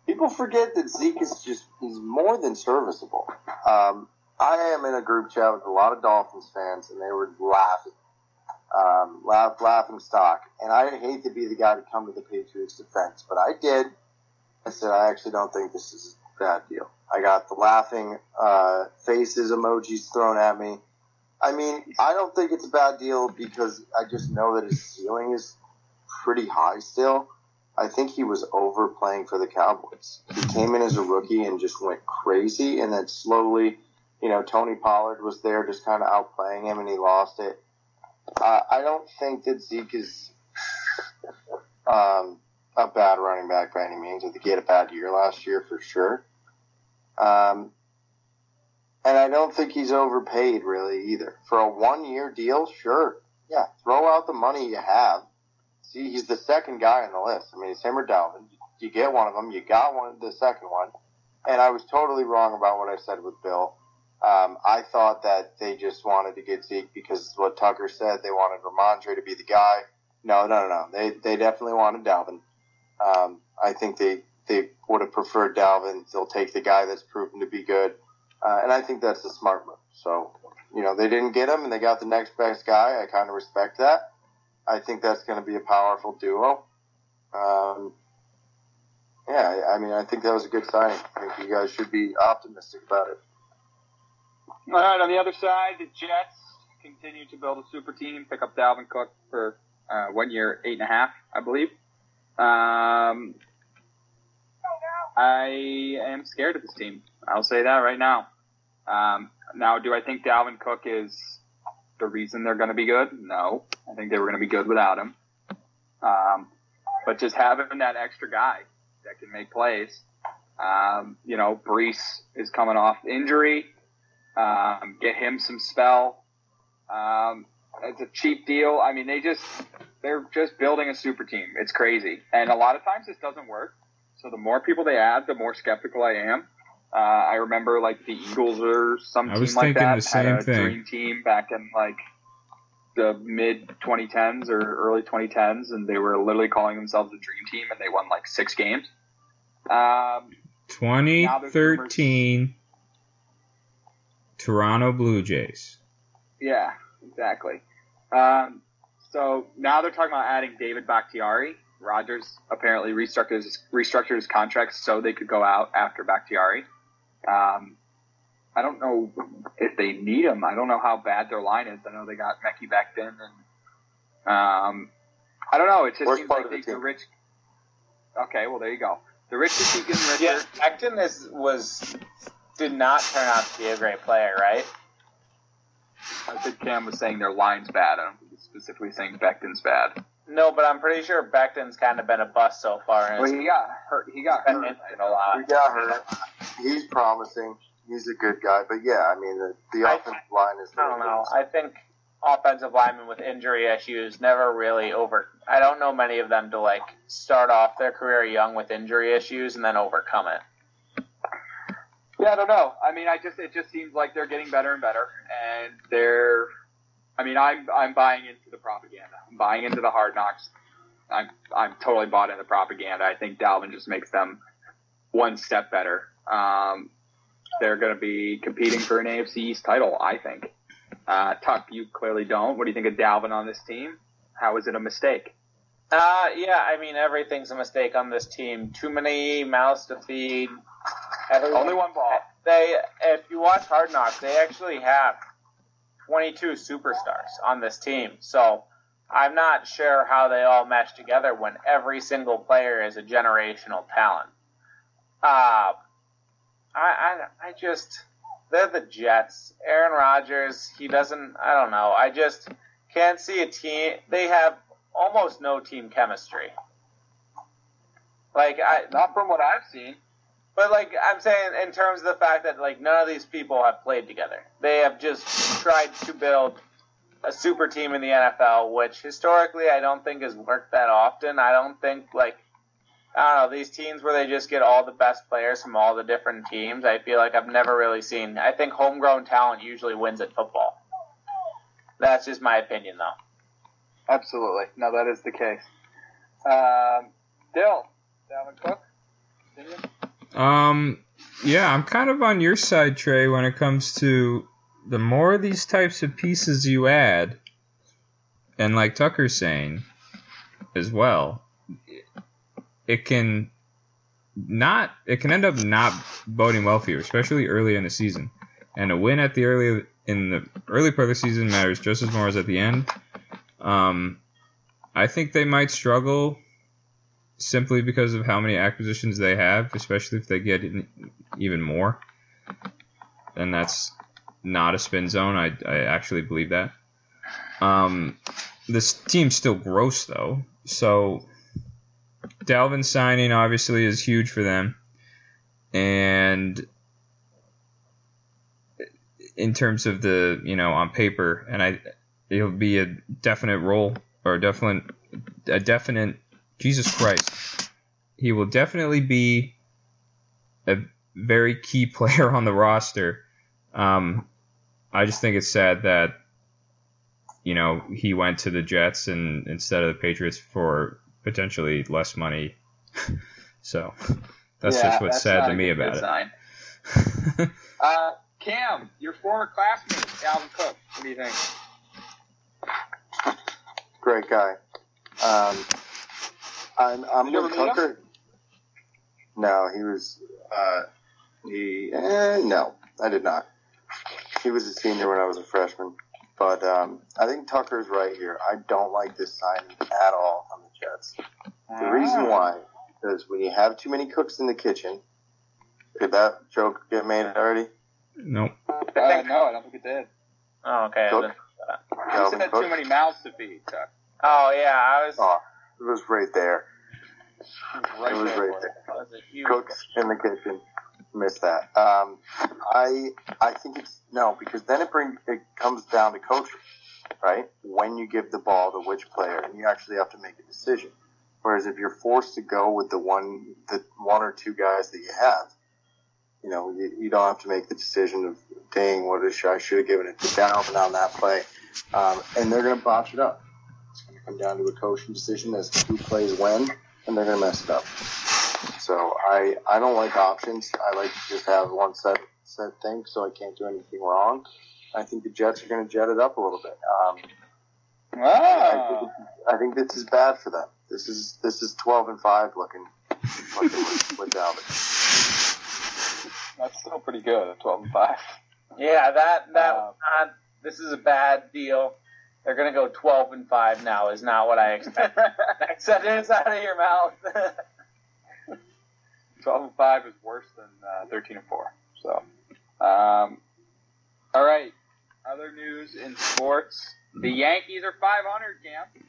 people forget that Zeke is just he's more than serviceable. Um, I am in a group chat with a lot of Dolphins fans, and they were laughing, um, laugh, laughing stock. And I hate to be the guy to come to the Patriots' defense, but I did. I said I actually don't think this is a bad deal. I got the laughing uh, faces emojis thrown at me. I mean, I don't think it's a bad deal because I just know that his ceiling is pretty high still. I think he was overplaying for the Cowboys. He came in as a rookie and just went crazy, and then slowly, you know, Tony Pollard was there just kind of outplaying him, and he lost it. Uh, I don't think that Zeke is um, a bad running back by any means. I think he had a bad year last year for sure. Um, and I don't think he's overpaid really either. For a one year deal, sure. Yeah, throw out the money you have. See, he's the second guy on the list. I mean, it's him or Dalvin. You get one of them. You got one, the second one. And I was totally wrong about what I said with Bill. Um, I thought that they just wanted to get Zeke because what Tucker said. They wanted Rhamondre to be the guy. No, no, no, no. They they definitely wanted Dalvin. Um, I think they they would have preferred Dalvin. They'll take the guy that's proven to be good, uh, and I think that's a smart move. So, you know, they didn't get him, and they got the next best guy. I kind of respect that. I think that's going to be a powerful duo. Um, yeah, I mean, I think that was a good signing. I think you guys should be optimistic about it. All right, on the other side, the Jets continue to build a super team. Pick up Dalvin Cook for uh, one year, eight and a half, I believe. Um, I am scared of this team. I'll say that right now. Um, now, do I think Dalvin Cook is the reason they're going to be good? No. I think they were going to be good without him. Um, but just having that extra guy that can make plays. Um, you know, Breece is coming off injury. Um, get him some spell. Um, it's a cheap deal. I mean, they just they're just building a super team. It's crazy, and a lot of times this doesn't work. So the more people they add, the more skeptical I am. Uh, I remember like the Eagles or some I team was like that the same had a thing. dream team back in like the mid 2010s or early 2010s, and they were literally calling themselves a dream team, and they won like six games. Um, 2013 Toronto Blue Jays. Yeah, exactly. Um, so now they're talking about adding David Bakhtiari. Rodgers apparently restructured his, restructured his contract so they could go out after Bakhtiari. Um, I don't know if they need him. I don't know how bad their line is. I know they got Mekhi Becton and um, I don't know. It just Worst seems part like of the they, the team. rich. Okay, well there you go. The rich just keep getting richer. Yeah, Becton is was did not turn out to be a great player, right? I think Cam was saying their line's bad. I don't specifically saying Becton's bad. No, but I'm pretty sure Becton's kind of been a bust so far. And Well, he got hurt. He got been hurt. a lot. We got hurt. He's promising. He's a good guy, but yeah, I mean the, the I- offensive line is. I don't know. I think offensive linemen with injury issues never really over. I don't know many of them to like start off their career young with injury issues and then overcome it. Yeah, I don't know. I mean, I just it just seems like they're getting better and better, and they're. I mean, I'm I'm buying into the propaganda. I'm buying into the hard knocks. I'm I'm totally bought into the propaganda. I think Dalvin just makes them one step better. Um, they're going to be competing for an AFC East title. I think. Uh, Tuck, you clearly don't. What do you think of Dalvin on this team? How is it a mistake? Uh, yeah, I mean everything's a mistake on this team. Too many mouths to feed. Everyone, Only one ball. They, if you watch Hard Knocks, they actually have 22 superstars on this team. So I'm not sure how they all mesh together when every single player is a generational talent. Uh, I, I, I just, they're the Jets. Aaron Rodgers, he doesn't, I don't know. I just can't see a team. They have almost no team chemistry. Like I, Not from what I've seen. But like I'm saying, in terms of the fact that like none of these people have played together, they have just tried to build a super team in the NFL, which historically I don't think has worked that often. I don't think like I don't know these teams where they just get all the best players from all the different teams. I feel like I've never really seen. I think homegrown talent usually wins at football. That's just my opinion, though. Absolutely. No, that is the case. Um, Dill, Dalvin Cook. opinion? Um, yeah, I'm kind of on your side, Trey, when it comes to the more of these types of pieces you add, and like Tucker's saying as well, it can not it can end up not boding well for you, especially early in the season. And a win at the early in the early part of the season matters just as more as at the end. Um, I think they might struggle simply because of how many acquisitions they have, especially if they get even more. And that's not a spin zone. I, I actually believe that. Um, this team's still gross though, so Dalvin signing obviously is huge for them, and in terms of the you know on paper, and I it'll be a definite role or a definite a definite Jesus Christ, he will definitely be a very key player on the roster. Um, I just think it's sad that you know he went to the Jets and instead of the Patriots for potentially less money. so that's Yeah, just what's that's sad to me good about it. Uh, Cam, your former classmate, Alvin Cook. What do you think? Great guy. Um, I'm, I'm you with ever meet him? Tucker. No, he was. Uh, he eh, no, I did not. He was a senior when I was a freshman. But um, I think Tucker's right here. I don't like this signing at all on the Jets. The reason Ah. why is when you have too many cooks in the kitchen. Did that joke get made already? nope. Uh, no, I don't think it did. Oh, okay. Cook? then- You Calvin said too many mouths to feed, Chuck. Oh yeah, I was. Oh, it was right there. Right it was there right there. Was a huge. cooks in the kitchen. Missed that. Um, I I think it's no because then it bring it comes down to coaching, right? When you give the ball to which player, and you actually have to make a decision. Whereas if you're forced to go with the one the one or two guys that you have, you know you, you don't have to make the decision of dang what is I should have given it to Dalvin on that play, um, and they're gonna botch it up. It's gonna come down to a coaching decision as to who plays when, and they're gonna mess it up. So I I don't like options. I like to just have one set set thing, so I can't do anything wrong. I think the Jets are going to jet it up a little bit. Um, I, Wow. think, I think this is bad for them. This is this is twelve and five looking looking with, with Dalvin. That's still pretty good at 12 and 5. Yeah, that that Uh. This is a bad deal. They're gonna go twelve and five now. Is not what I expected. Next sentence out of your mouth. 12 and 5 is worse than uh, 13 and 4. So, um, all right. Other news in sports. The Yankees are 500, Cam.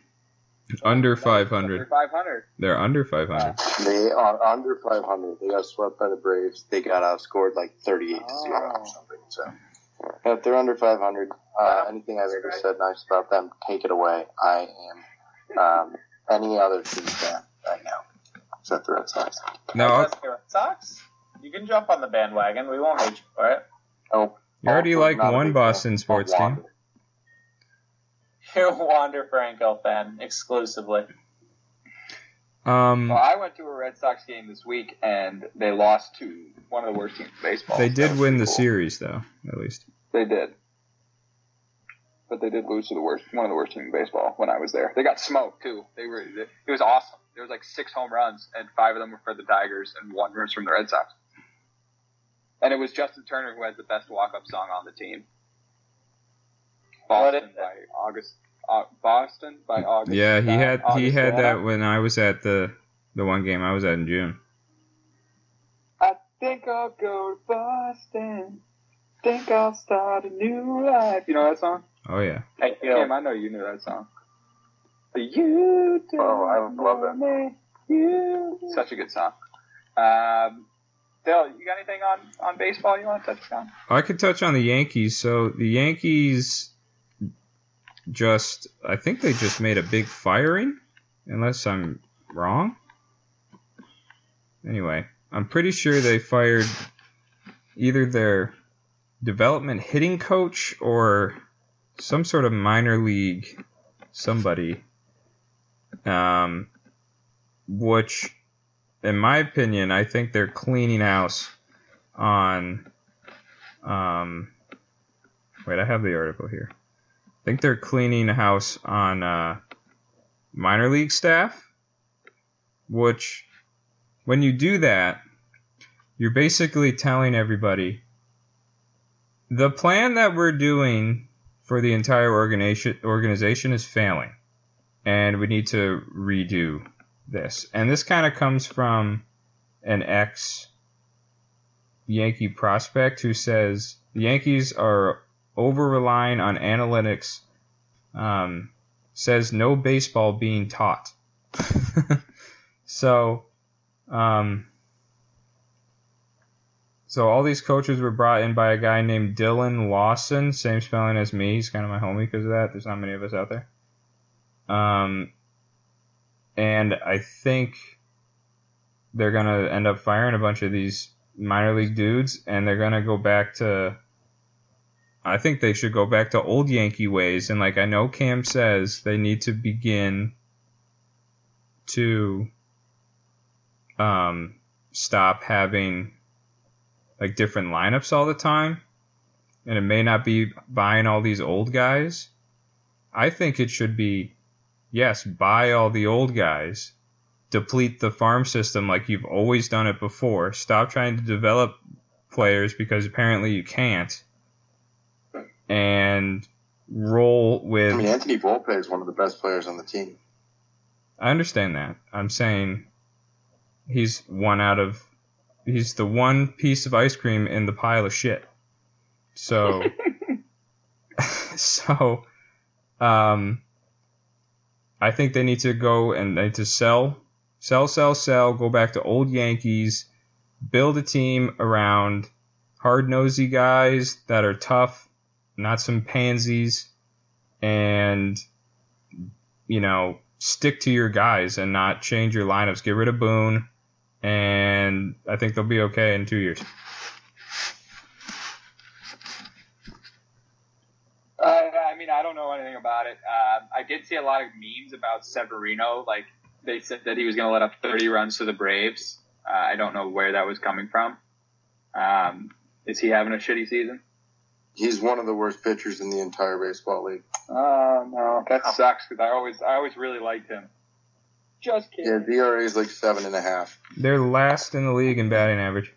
Under They're 500. 500. They're under 500. They are under five hundred. They got swept by the Braves. They got outscored like thirty eight to 0 or something. So if they're under five hundred, uh, anything I've ever said nice about them, take it away. I am um, any other team's fan right now, except the Red Sox. No, That's the Red Sox. You can jump on the bandwagon. We won't hate you for it. Oh, you already like one Boston fan. sports team. You're a Wander Franco fan exclusively. Um, Well, I went to a Red Sox game this week, and they lost to one of the worst teams in baseball. they did win the cool. series, though, at least. They did. But they did lose to the worst, one of the worst teams in baseball when I was there. They got smoked too. They were, it was awesome. There was like six home runs, and five of them were for the Tigers, and one was from the Red Sox. And it was Justin Turner who had the best walk-up song on the team. Boston is by August. Uh, Boston by August. Yeah, he uh, had he had Alsina. that when I was at the the one game I was at in June. I think I'll go to Boston. Think I'll start a new life. You know that song? Oh yeah. I feel Cam, I know you knew that song. You do Oh, I love that me, You Such a good song. Um, Bill, you got anything on, on baseball you want to touch on? I could touch on the Yankees. So the Yankees just I think they just made a big firing, unless I'm wrong. Anyway, I'm pretty sure they fired either their development hitting coach or some sort of minor league somebody. Um, which, in my opinion, I think they're cleaning house on. Um, wait, I have the article here. Think they're cleaning house on uh, minor league staff, which, when you do that, you're basically telling everybody the plan that we're doing for the entire organization organization is failing, and we need to redo this, and this kind of comes from an ex Yankee prospect who says the Yankees are over relying on analytics. Um, says no baseball being taught. so, um, so all these coaches were brought in by a guy named Dillon Lawson, same spelling as me. He's kind of my homie because of that. There's not many of us out there. Um, and I think they're gonna end up firing a bunch of these minor league dudes, and they're gonna go back to. I think they should go back to old Yankee ways, and like I know Cam says, they need to begin to um, stop having like different lineups all the time, and it may not be buying all these old guys. I think it should be, yes, buy all the old guys, deplete the farm system like you've always done it before. Stop trying to develop players because apparently you can't, and roll with. I mean, Anthony Volpe is one of the best players on the team. I understand that. I'm saying he's one out of he's the one piece of ice cream in the pile of shit. So so um I think they need to go and they need to sell sell sell sell go back to old Yankees build a team around hard nosy guys that are tough not some pansies and you know stick to your guys and not change your lineups get rid of Boone and I think they'll be okay in two years. Uh, I mean, I don't know anything about it. Uh, I did see a lot of memes about Severino. Like they said that he was going to let up 30 runs to the Braves. Uh, I don't know where that was coming from. Um, is he having a shitty season? He's one of the worst pitchers in the entire baseball league. Oh no, that sucks because I always, I always really liked him. Just kidding. Yeah, the is like seven and a half. They're last in the league in batting average.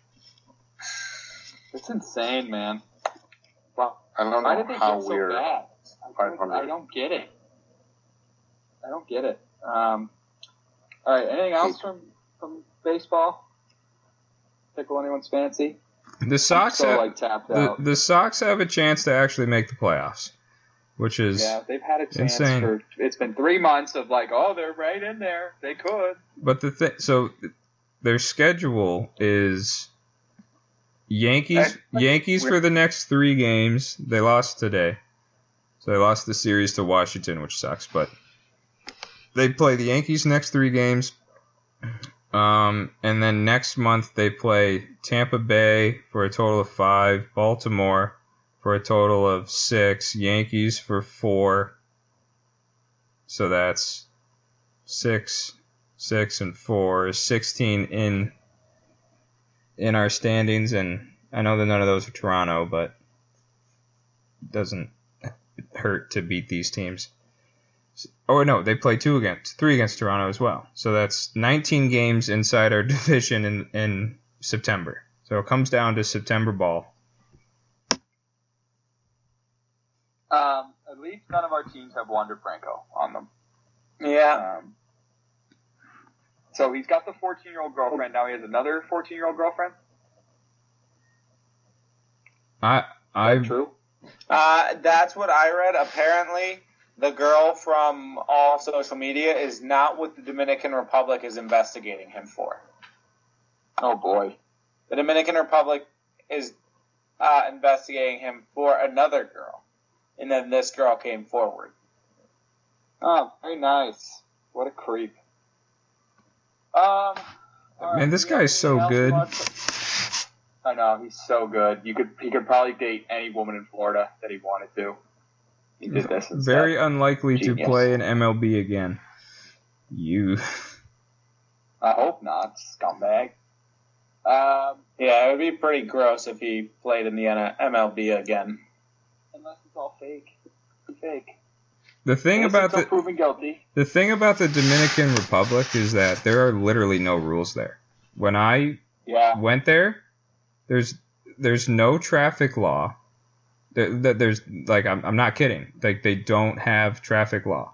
It's insane, man. Well, I don't Why know did they how get so weird. bad? I don't, I don't get it. I don't get it. Um, all right. Anything else from from baseball? Tickle anyone's fancy? The Sox so have, like tapped the, out. the Sox have a chance to actually make the playoffs, which is yeah, they've had a chance insane. for. It's been three months of like, oh, they're right in there. They could. but the thing so their schedule is Yankees Yankees for the next 3 games. They lost today. So they lost the series to Washington, which sucks, but they play the Yankees next 3 games. Um, and then next month they play Tampa Bay for a total of 5, Baltimore for a total of 6, Yankees for 4. So that's 6 six and four is 16 in in our standings and i know that none of those are toronto but it doesn't hurt to beat these teams oh no they play two against three against toronto as well so that's 19 games inside our division in in september so it comes down to september ball Um, at least none of our teams have Wander Franco on them. Yeah. Um, so he's got the 14 year old girlfriend. Now he has another 14 year old girlfriend. i i True. Uh, that's what I read. Apparently, the girl from all social media is not what the Dominican Republic is investigating him for. Oh boy. The Dominican Republic is uh, investigating him for another girl, and then this girl came forward. Oh, very nice. What a creep. Um. all Man, this we have guy's so good. I know he's so good. You could he could probably date any woman in Florida that he wanted to. He did this. Instead. very unlikely to play in mlb again you I hope not, scumbag. Um, Yeah, it would be pretty gross if he played in the MLB again. unless it's all fake. Fake. the thing Unless about the proven guilty. The thing about the Dominican Republic is that there are literally no rules there. When I Yeah. went there, there's there's no traffic law. There, there- there's like I'm, I'm not kidding. Like they don't have traffic law.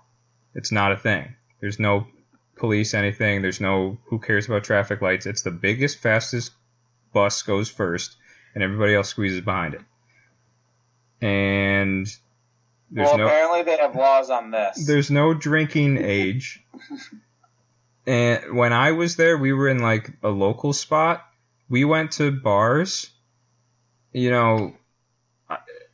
It's not a thing. There's no police anything. There's no who cares about traffic lights. It's the biggest, fastest bus goes first, and everybody else squeezes behind it. And there's well, no apparently they have laws on this. there's no drinking age. And when I was there, we were in like a local spot. We went to bars. You know,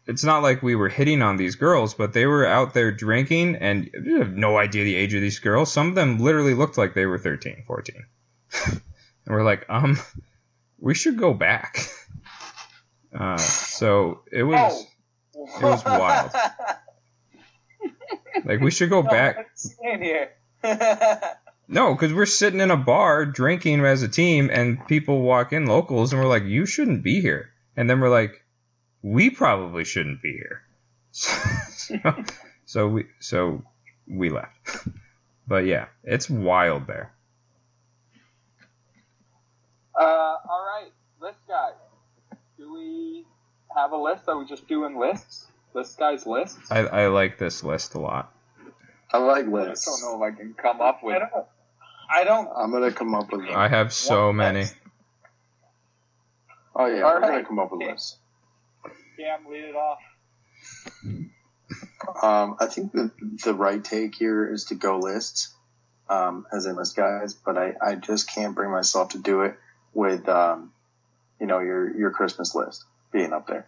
it's not like we were hitting on these girls, but they were out there drinking, and you have no idea the age of these girls. Some of them literally looked like they were 13, 14. and we're like, um, we should go back. Uh, so it was Oh. it was wild. like we should go No, back. Here. No, because we're sitting in a bar drinking as a team, and people walk in locals, and we're like, "You shouldn't be here." And then we're like, "We probably shouldn't be here." so, so we so we left. But yeah, it's wild there. Uh, all right, list guys. Do we have a list? Are we just doing lists? List guys lists? I, I like this list a lot. I like I lists. just don't know if I can come up with. I don't. I don't. I'm gonna come up with. I have so many. list. Oh yeah, All I'm gonna come up with lists. Cam, lead it off. Um, I think the the right take here is to go lists, um, as in list guys, but I, I just can't bring myself to do it with um, you know, your your Christmas list being up there.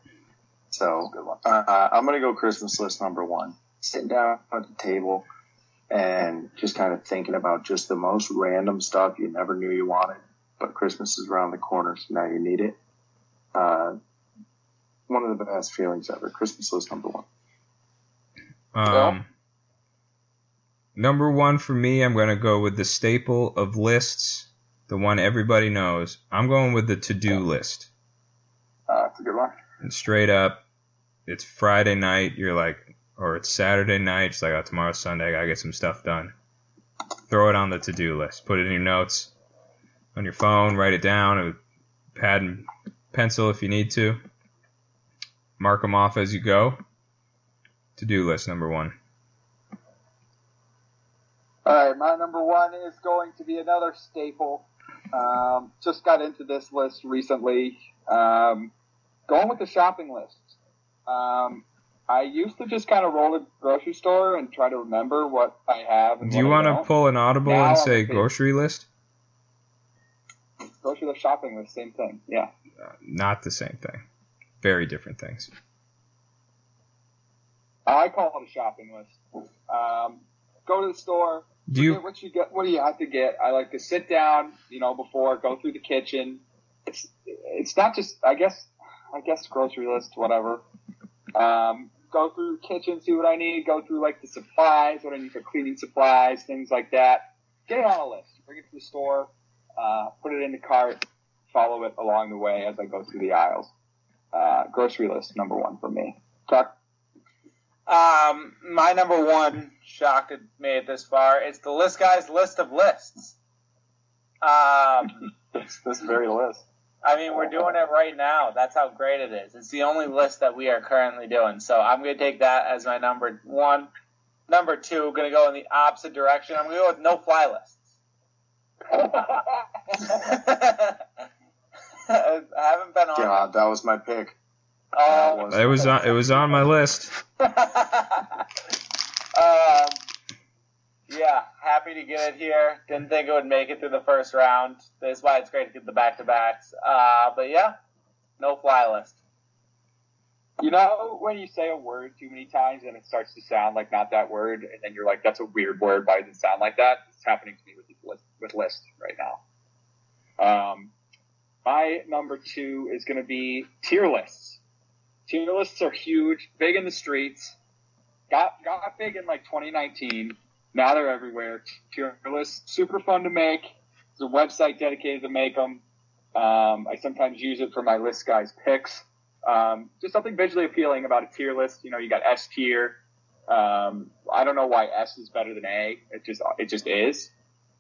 So uh, I'm gonna go Christmas list number one. Sitting down at the table and just kind of thinking about just the most random stuff you never knew you wanted, but Christmas is around the corner, so now you need it. Uh, one of the best feelings ever. Christmas list number one. Um, number one for me, I'm going to go with the staple of lists, the one everybody knows. I'm going with the to do list. Uh, that's a good one. And straight up, it's Friday night. You're like, or it's Saturday night. It's like, oh, tomorrow's Sunday. I gotta get some stuff done. Throw it on the to-do list. Put it in your notes on your phone. Write it down. A pad and pencil if you need to. Mark them off as you go. To-do list number one. All right, my number one is going to be another staple. Um, just got into this list recently. Um, going with the shopping list. Um, I used to just kind of roll to the grocery store and try to remember what I have. And Do you want to pull an audible Now and say grocery list? grocery list shopping list? Same thing. Yeah. Uh, not the same thing. Very different things. I call it a shopping list. Um, go to the store. Do you what you get? What do you have to get? I like to sit down, you know, before go through the kitchen. It's it's not just I guess I guess grocery list whatever. Um, go through the kitchen, see what I need. Go through like the supplies, what I need for cleaning supplies, things like that. Get it on a list. Bring it to the store. Uh, put it in the cart. Follow it along the way as I go through the aisles. Uh, grocery list number one for me. Chuck. Um, my number one shock had made it this far. It's the list guy's list of lists. Um, This this very list. I mean, we're doing it right now. That's how great it is. It's the only list that we are currently doing. So I'm going to take that as my number one. Number two, going to go in the opposite direction. I'm going to go with no fly lists. I haven't been on. God, that was my pick. Um, It was on. It was on my list. um, yeah, happy to get it here. Didn't think it would make it through the first round. That's why it's great to get the back to backs. Uh, but yeah, no fly list. You know when you say a word too many times and it starts to sound like not that word, and then you're like, "That's a weird word. Why does it sound like that?" It's happening to me with list, with list right now. Um, my number two is going to be tier lists. Tier lists are huge, big in the streets. Got got big in like 2019. Now they're everywhere. Tier lists super fun to make. There's a website dedicated to make them. Um, I sometimes use it for my list guys picks. Um, just something visually appealing about a tier list. You know, you got S tier. Um, I don't know why S is better than A. It just it just is.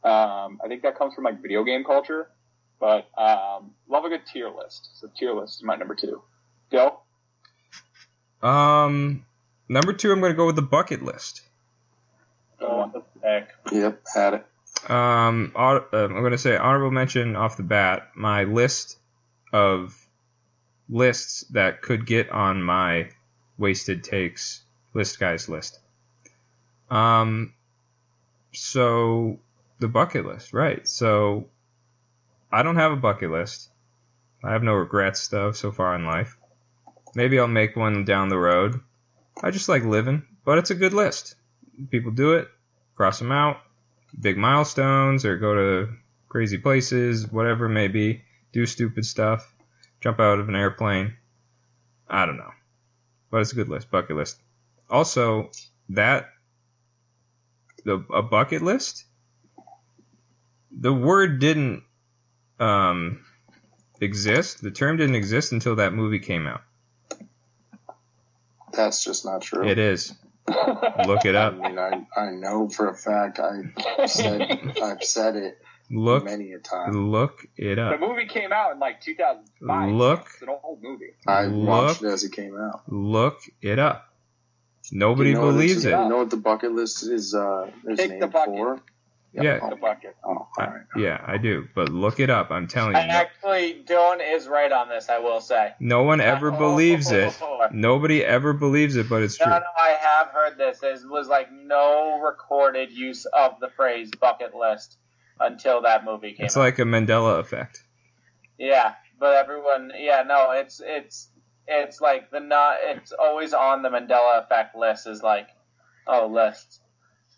Um, I think that comes from like video game culture. But um, love a good tier list. So tier list is my number two. Bill. Um, number two, I'm going to go with the bucket list. Go on the pick. Yep, had it. Um, uh, I'm going to say honorable mention off the bat. My list of lists that could get on my wasted takes list guys list. Um, so the bucket list, right? So I don't have a bucket list. I have no regrets though so far in life. Maybe I'll make one down the road. I just like living, but it's a good list. People do it, cross them out, big milestones, or go to crazy places, whatever it may be, do stupid stuff, jump out of an airplane. I don't know. But it's a good list, bucket list. Also, that the a bucket list, the word didn't um, exist. The term didn't exist until that movie came out. That's just not true. It is. Look it up. I up. mean, I, I know for a fact. I've said I've said it Look many a time. look it up. The movie came out in like 2005. Look. It's an old movie. I Look. watched it as it came out. Look it up. Nobody You know believes it's- it. You know what the bucket list is? Uh, is Take the named bucket. for? Yeah. Oh, The bucket. oh, all right. Yeah, I do. But look it up. I'm telling you. And No, actually, Dylan is right on this. I will say. no one ever believes it. Nobody ever believes it, but it's No, true. no, I have heard this. There was like no recorded use of the phrase bucket list until that movie came It's out. like a Mandela effect. yeah, but everyone, yeah, no, it's it's it's like the not. It's always on the Mandela effect list. Is like, oh, lists.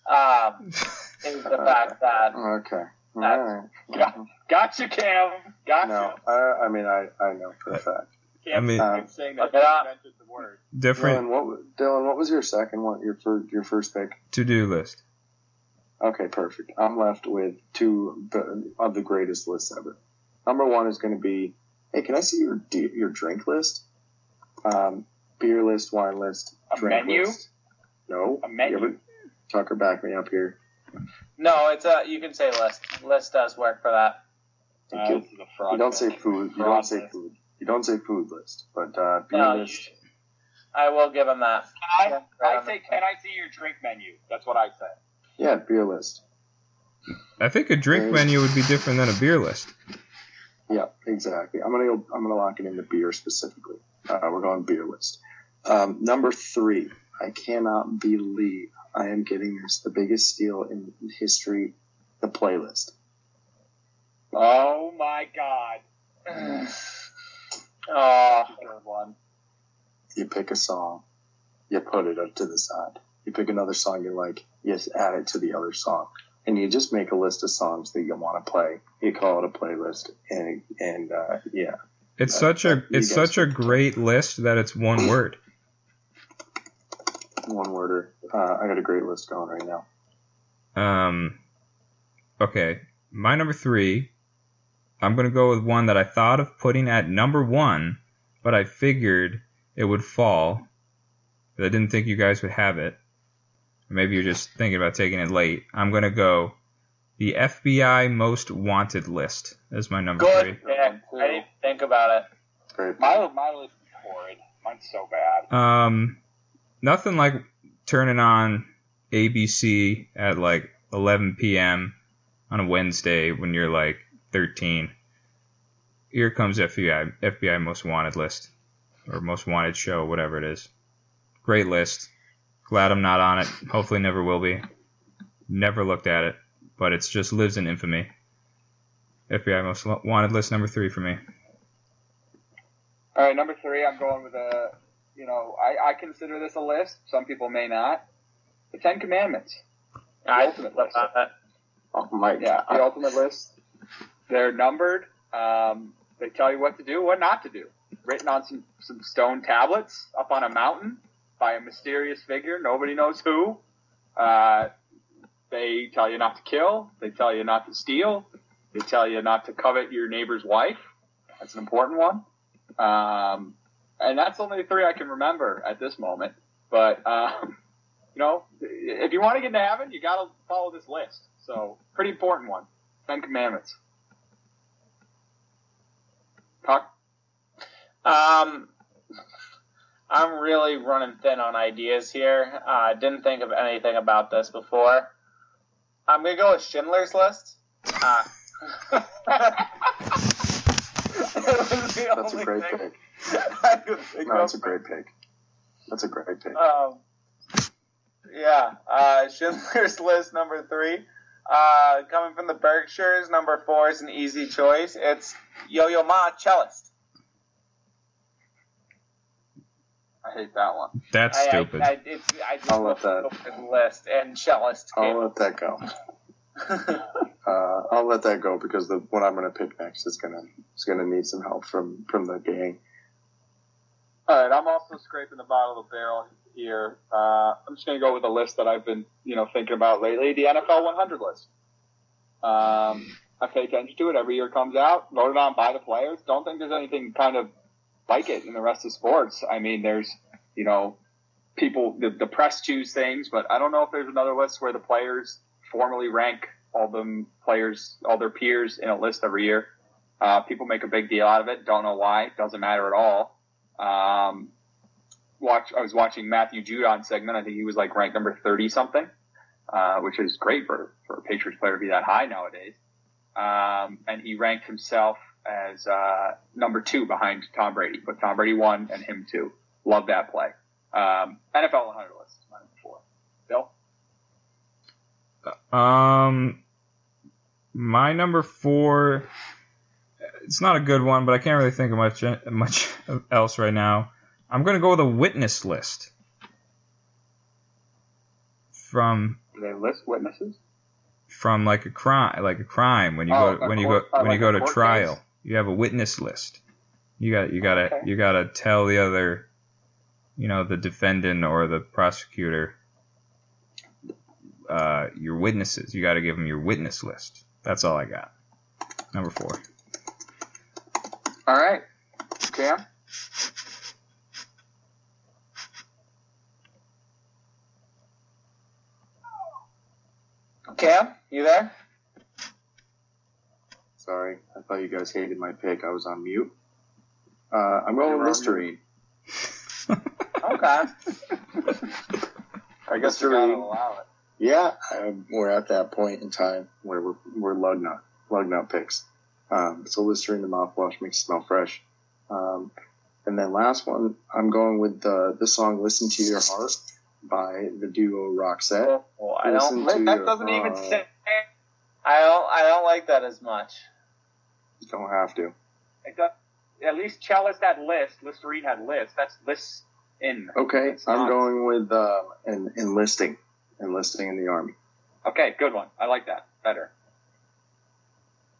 Um, is the fact uh, that Okay. All That's- right. Yeah. Gotcha, Cam. Gotcha. No, I, I mean, I, I know for a fact. Cam I mean- keeps saying that Look it up. he uh, invented the word. Different Dylan, what, Dylan, what was your second one? Your first, your first pick? to do list. Okay, perfect. I'm left with two the- of the greatest lists ever. Number one is going to be, hey, can I see your your drink list? Um, beer list, wine list, A drink menu? list. No, A menu? Yeah, but- Tucker, back me up here. No, it's a you can say list. List does work for that. Thank Uh, you. this is a fraud. You don't say food. You don't say food. You don't say food list, but uh, beer No, list. I will give him that. I, I say, can I see your drink menu? That's what I say. Yeah, beer list. I think a drink Yes. menu would be different than a beer list. Yeah, exactly. I'm gonna go. I'm gonna lock it into beer specifically. Uh, we're going beer list. Um, number three. I cannot believe I am getting this. The biggest steal in history. The playlist. Oh my god. Oh, Third one. You pick a song. You put it up to the side. You pick another song you like. You just add it to the other song, and you just make a list of songs that you want to play. You call it a playlist, and and uh, yeah, It's Uh, such a it's such a great list that it's one word. one worder. Uh, I got a great list going right now. Um, okay, my number three. I'm gonna go with one that I thought of putting at number one, but I figured it would fall. But I didn't think you guys would have it. Maybe you're just thinking about taking it late. I'm gonna go the FBI most wanted list is my number good. three. Yeah, I didn't think about it. Great. My, my list is horrid. Mine's so bad. Um, nothing like turning on ABC at like 11 p.m. on a Wednesday when you're like 13. Here comes FBI, FBI Most Wanted list or Most Wanted show, whatever it is. Great list. Glad I'm not on it. Hopefully, never will be. Never looked at it, but it's just lives in infamy. FBI Most Wanted list number three for me. All right, number three, I'm going with a, you know, I, I consider this a list. Some people may not. The Ten Commandments. The I ultimate list. Oh, Mike. Yeah, the ultimate list. They're numbered. Um, they tell you what to do, what not to do. Written on some, some stone tablets up on a mountain by a mysterious figure. Nobody knows who. Uh, they tell you not to kill. They tell you not to steal. They tell you not to covet your neighbor's wife. That's an important one. Um, and that's only three I can remember at this moment. But, um, you know, if you want to get into heaven, you got to follow this list. So, pretty important one. Ten Commandments. Talk. Um, I'm really running thin on ideas here. I uh, didn't think of anything about this before. I'm gonna go with Schindler's List. Uh, That's a great pick. No, that's a great pick. That's a great pick. Um, yeah, uh, Schindler's List number three. Uh, coming from the Berkshires, number four is an easy choice. It's Yo-Yo Ma Cellist. I hate that one. That's I, stupid. I, I, it's, I just I'll let that- list and Cellist. I'll came. let that go. Uh, I'll let that go because the what I'm going to pick next is gonna is gonna need some help from from the gang. All right, I'm also scraping the bottom of the barrel here. Uh, I'm just going to go with a list that I've been, you know, thinking about lately: the NFL 100 list. Um, I pay attention to it every year it comes out. Voted on by the players. Don't think there's anything kind of like it in the rest of sports. I mean, there's, you know, people the, the press choose things, but I don't know if there's another list where the players formally rank all them players, all their peers in a list every year. Uh, people make a big deal out of it. Don't know why. Doesn't matter at all. Um, watch. I was watching Matthew Judon segment. I think he was like ranked number thirty something, uh, which is great for for a Patriots player to be that high nowadays. Um, and he ranked himself as uh, number two behind Tom Brady, but Tom Brady won and him too. Love that play. Um, NFL 100 list, my number four. Bill. Um, my number four. It's not a good one, but I can't really think of much much else right now. I'm gonna go with a witness list from Do they list witnesses? from like a crime, like a crime when you Oh, go when you go when you go to trial. case? You have a witness list. You got you gotta Okay. you gotta tell the other, you know, the defendant or the prosecutor, uh, your witnesses. You got to give them your witness list. That's all I got. Number four. All right. Cam. Cam, you there? Sorry, I thought you guys hated my pick. I was on mute. Uh, I'm going You're with on Listerine. Okay. I guess Mr. gotta allow it. Yeah, um, we're at that point in time where we're, we're lug nut, lug nut picks. Um, so Listerine, the mouthwash, makes it smell fresh. Um, and then last one, I'm going with the, the song Listen to Your Heart by the duo Roxette. Well, I Listen don't. That your doesn't even say. I don't. I don't like that as much. You don't have to. Does, at least Cellist had list. Listerine had list. That's list in. Okay, It's I'm not. going with um, en- enlisting, enlisting in the army. Okay, good one. I like that better.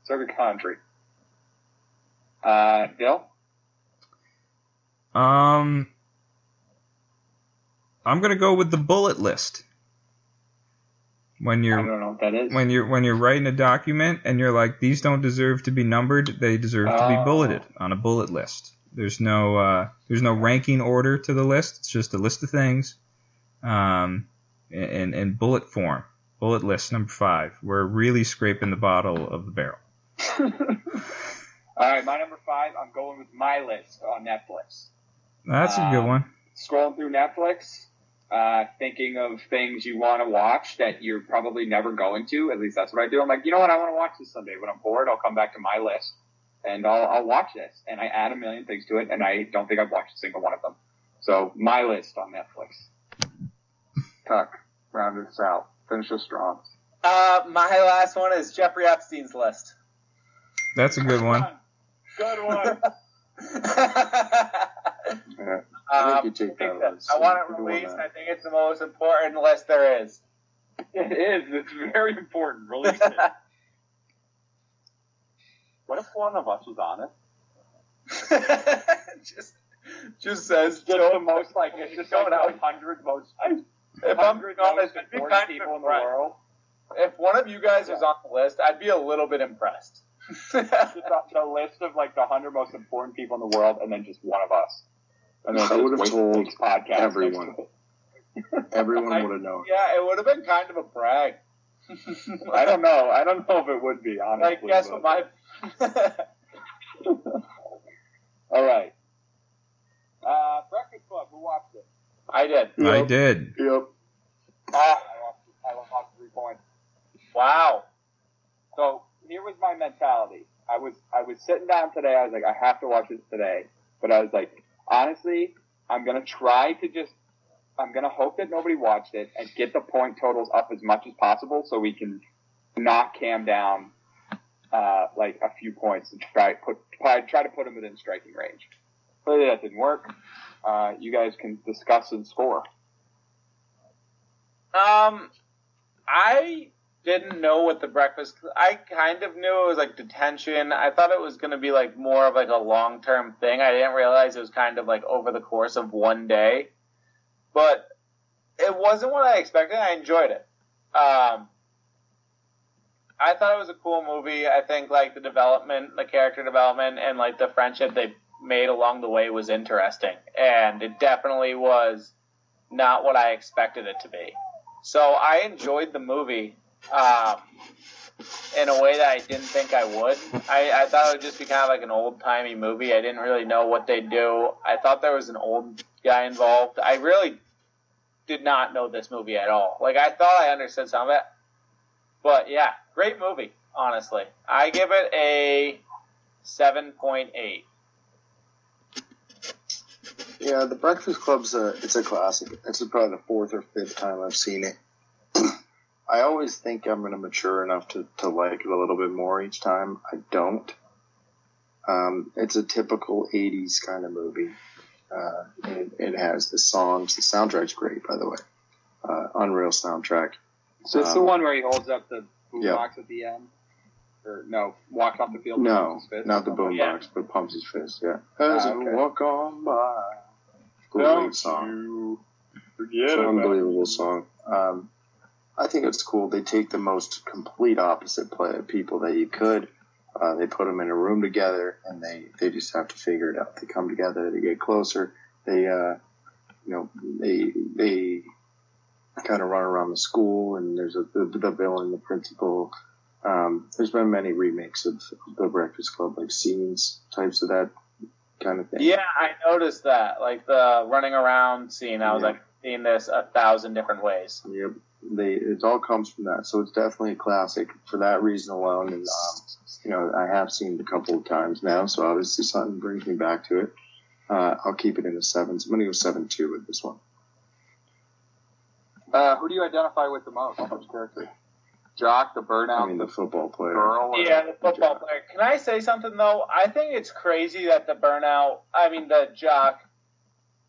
Your country. Uh, Bill. Um, I'm gonna go with the bullet list. When you're don't know what that is. when you're when you're writing a document and you're like these don't deserve to be numbered they deserve to be Oh. bulleted on a bullet list there's no uh, there's no ranking order to the list it's just a list of things um, in, in bullet form bullet list number five we're really scraping the bottle of the barrel All right, my number five. I'm going with my list on Netflix. that's a good Um, one Scrolling through Netflix, uh, thinking of things you want to watch that you're probably never going to. At least that's what I do. I'm like, you know what? I want to watch this Sunday. When I'm bored, I'll come back to my list and I'll, I'll watch this. And I add a million things to it, and I don't think I've watched a single one of them. So my list on Netflix. Tuck, round us out. Finish us strong. Uh, my last one is Jeffrey Epstein's list. That's a good one Good one. Yeah, I Um, think you take I think that that- I want it You're doing released. I think it's the most important list there is. It is. It's very important. Release it. What if one of us was on it? just, just says Just the most like it's just Going out. the hundred most If I'm hundred being honest, most I'd be important kind of people in the world. If one of you guys was on the list, I'd be a little bit impressed. Just the, the list of like the hundred most important people in the world, and then just one of us. And then I would've told podcast everyone. next to it. Everyone I- would have known. yeah, it would have been kind of a brag. I don't know. I don't know if it would be honestly. like, guess but- what my. All right. Uh, Breakfast Club. Who watched it? I did. i did Yep. Ah, I watched. I lost three points. Wow. So here was my mentality. I was I was sitting down today. I was like, I have to watch this today. But I was like, honestly, I'm gonna try to just. I'm gonna hope that nobody watched it and get the point totals up as much as possible so we can knock Cam down uh, like a few points and try put try, try to put him within striking range. Clearly that didn't work. Uh, you guys can discuss and score. Um, I didn't know what the breakfast. I kind of knew it was like detention. I thought it was going to be like more of like a long term thing. I didn't realize it was kind of like over the course of one day, but it wasn't what I expected. I enjoyed it. Um, I thought it was a cool movie. I think like the development, the character development, and like the friendship they made along the way was interesting, and it definitely was not what I expected it to be. So I enjoyed the movie um, in a way that I didn't think I would. I, I thought it would just be kind of like an old timey movie. I didn't really know what they'd do. I thought there was an old guy involved. I really did not know this movie at all. Like I thought I understood some of it, but yeah, great movie. Honestly, I give it a seven point eight. Yeah, The Breakfast Club's a it's a classic. It's probably the fourth or fifth time I've seen it. I always think I'm going to mature enough to, to like it a little bit more each time. I don't. Um, it's a typical 80s kind of movie. Uh, it, it has the songs. The soundtrack's great, by the way. Uh, unreal soundtrack. So it's the Um, one where he holds up the boombox yeah. at the end, or no, walks off the field. No, his not the boombox, but pumps his fist. Yeah. As Ah, okay. walk on by. Great Don't song. you forget It's an unbelievable song. Um, I think it's cool. They take the most complete opposite play people that you could. Uh, they put them in a room together, and they they just have to figure it out. They come together. They get closer. They uh, you know they they kind of run around the school, and there's a the, the villain, the principal. Um, there's been many remakes of the Breakfast Club, like scenes types of that kind of thing. Yeah, I noticed that. Like the running around scene, I was Yeah. like seeing this a thousand different ways. Yep. They it all comes from that, so it's definitely a classic for that reason alone. And um, you know, I have seen it a couple of times now, so obviously something brings me back to it. Uh, I'll keep it in the sevens. I'm gonna go seven two with this one. Uh, who do you identify with the most? Which character? Jock, the burnout, I mean, the football player. girl. Yeah, the football player. Can I say something though? I think it's crazy that the burnout, I mean the jock,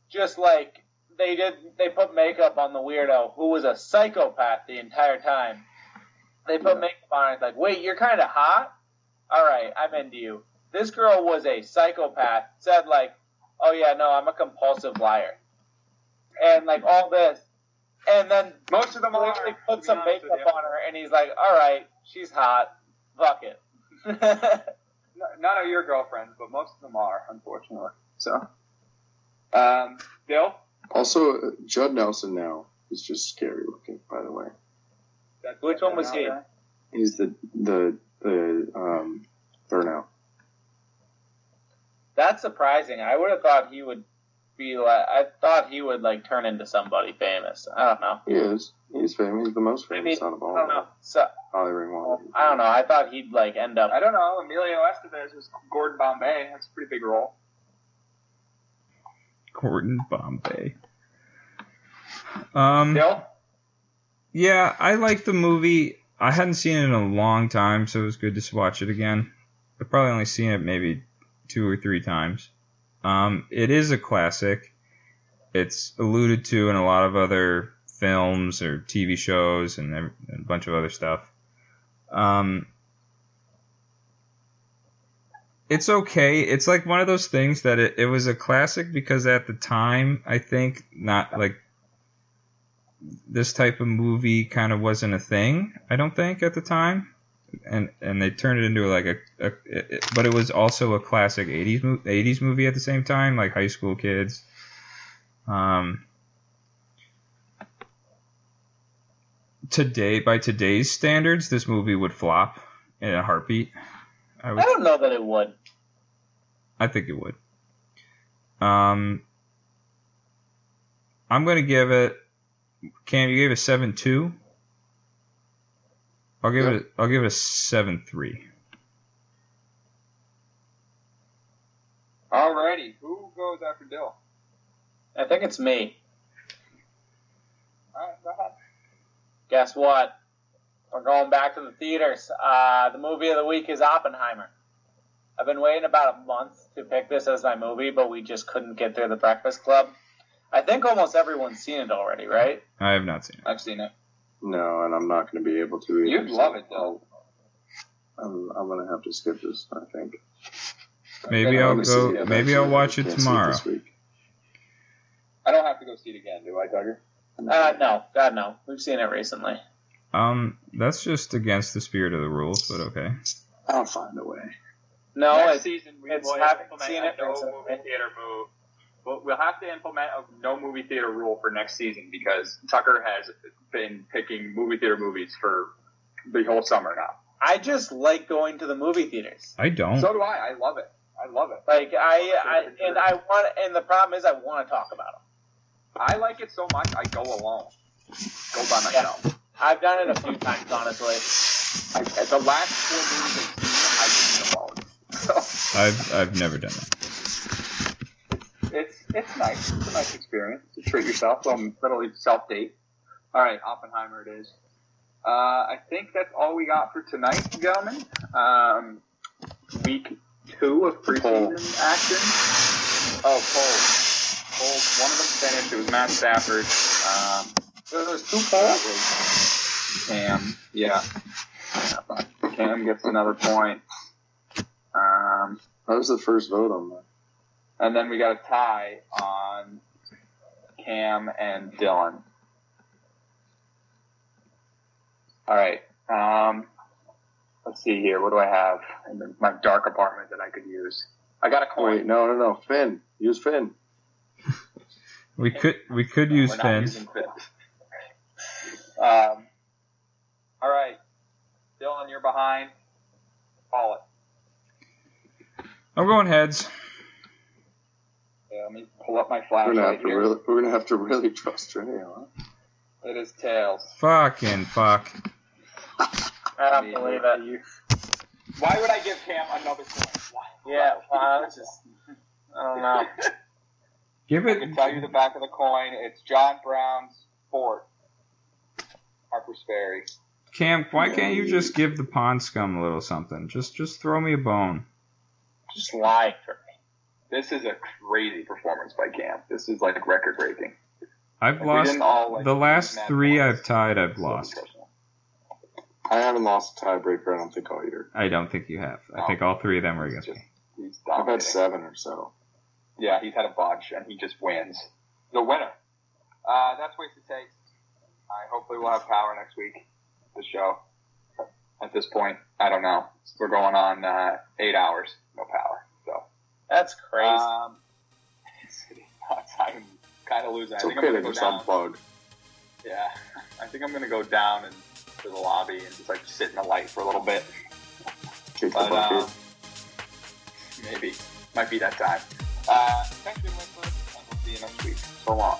just like they did, they put makeup on the weirdo who was a psychopath the entire time. They put Yeah. makeup on it like, wait, you're kind of hot. All right, I'm into you. This girl was a psychopath. Said like, oh yeah, no, I'm a compulsive liar, and like all this, and then Most of them are. put some makeup on her, and he's like, "All right, she's hot. Fuck it." None of your girlfriends, but most of them are, unfortunately. So, um, Bill, Also, uh, Judd Nelson now is just scary looking. By the way, That's Which one was he? He's the the the um, burnout. That's surprising. I would have thought he would be like. I thought he would like turn into somebody famous. I don't know. He is. He's famous. He's the most famous mean, out of all. I don't know. So Molly Ringwald. I don't know. I thought he'd like end up. I don't know. Emilio Estevez was Gordon Bombay. That's a pretty big role. Gordon Bombay. Um, Bill, yeah, I like the movie. I hadn't seen it in a long time, so it was good to watch it again. I've probably only seen it maybe two or three times. Um, it is a classic. It's alluded to in a lot of other films or TV shows and and a bunch of other stuff. Um, it's okay. It's like one of those things that it, it was a classic because at the time, I think not like this type of movie kind of wasn't a thing. I don't think at the time, and and they turned it into like a, a it, but it was also a classic '80s mo- '80s movie at the same time, like High School Kids. Um, today, by today's standards, this movie would flop in a heartbeat. I would I don't know that it would. I think it would. Um, I'm gonna give it. Cam, you gave it seven two. I'll give it. A, I'll give it a seven three. Alrighty, who goes after Dill? I think it's me. Alright, go ahead. Guess what? We're going back to the theaters. Uh, the movie of the week is Oppenheimer. I've been waiting about a month to pick this as my movie, but we just couldn't get through the Breakfast Club. I think almost everyone's seen it already, right? I have not seen it. I've seen it. No, and I'm not going to be able to. Either, You'd so love it, though. I'm, I'm going to have to skip this. I think. Maybe I I'll go. it Maybe I'll watch it tomorrow. this. I don't have to go see it again, do I, Tugger? Uh, no, God, no. We've seen it recently. Um, that's just against the spirit of the rules, but okay. I'll find a way. No, Next it's, season we it's will haven't implement seen a it no movie theater move. Well, we'll have to implement a no movie theater rule for next season because Tucker has been picking movie theater movies for the whole summer now. I just like going to the movie theaters. I don't. So do I. I love it. I love it. Like I, I and I want, and the problem is I want to talk about them. I like it so much. I go alone. Go by myself. I've done it a few times, honestly. I, the last four movies I've seen, I've seen alone. So I've I've never done that. It's nice. It's a nice experience to treat yourself. I'm literally self date. All right, Oppenheimer it is. Uh, I think that's all we got for tonight, gentlemen. Um, week two of preseason action. Oh, polls. Polls. One of them finished. It was Matt Stafford. Um, there was two polls. Cam. Yeah. Cam gets another point. Um, That was the first vote on that. And then we got a tie on Cam and Dylan. All right. Um, let's see here. What do I have in my dark apartment that I could use? I got a Oh, wait, no, no, no. Finn. Use Finn. We could we could use We're not Finn. using Finn. Um, all right. Dylan, you're behind. Call it. I'm going heads. Yeah, let me pull up my We're gonna have to here. really, we're gonna have to really trust Trey, huh? It is tails. Fucking fuck. I don't believe it. Why would I give Cam another coin? Why? Yeah, well, it's just, I don't know. Give it. I it. can tell you the back of the coin. It's John Brown's fort. Harper's Ferry. Cam, why can't you just give the pond scum a little something? Just just throw me a bone. Just lie for me. This is a crazy performance by Cam. This is like record breaking. I've Like, lost all, like, the last three points. I've tied. I've So lost. personal. I haven't lost a tiebreaker. I don't think all year. I don't think you have. I No. think all three of them were against just, me. I've dominating. had seven or so. Yeah, he's had a bunch, and he just wins. The winner. Uh, that's Wasted Takes. I hopefully we'll have power next week. The show. At this point, I don't know. We're going on uh, eight hours, no power. So That's crazy. Um. I'm kind of losing. It's I think okay I'm gonna go down. unplug. Yeah, I think I'm gonna go down and to the lobby and just like sit in the light for a little bit. Kick But bucket. um, maybe might be that time. Uh, thanks for listening, and we'll see you next week. So long.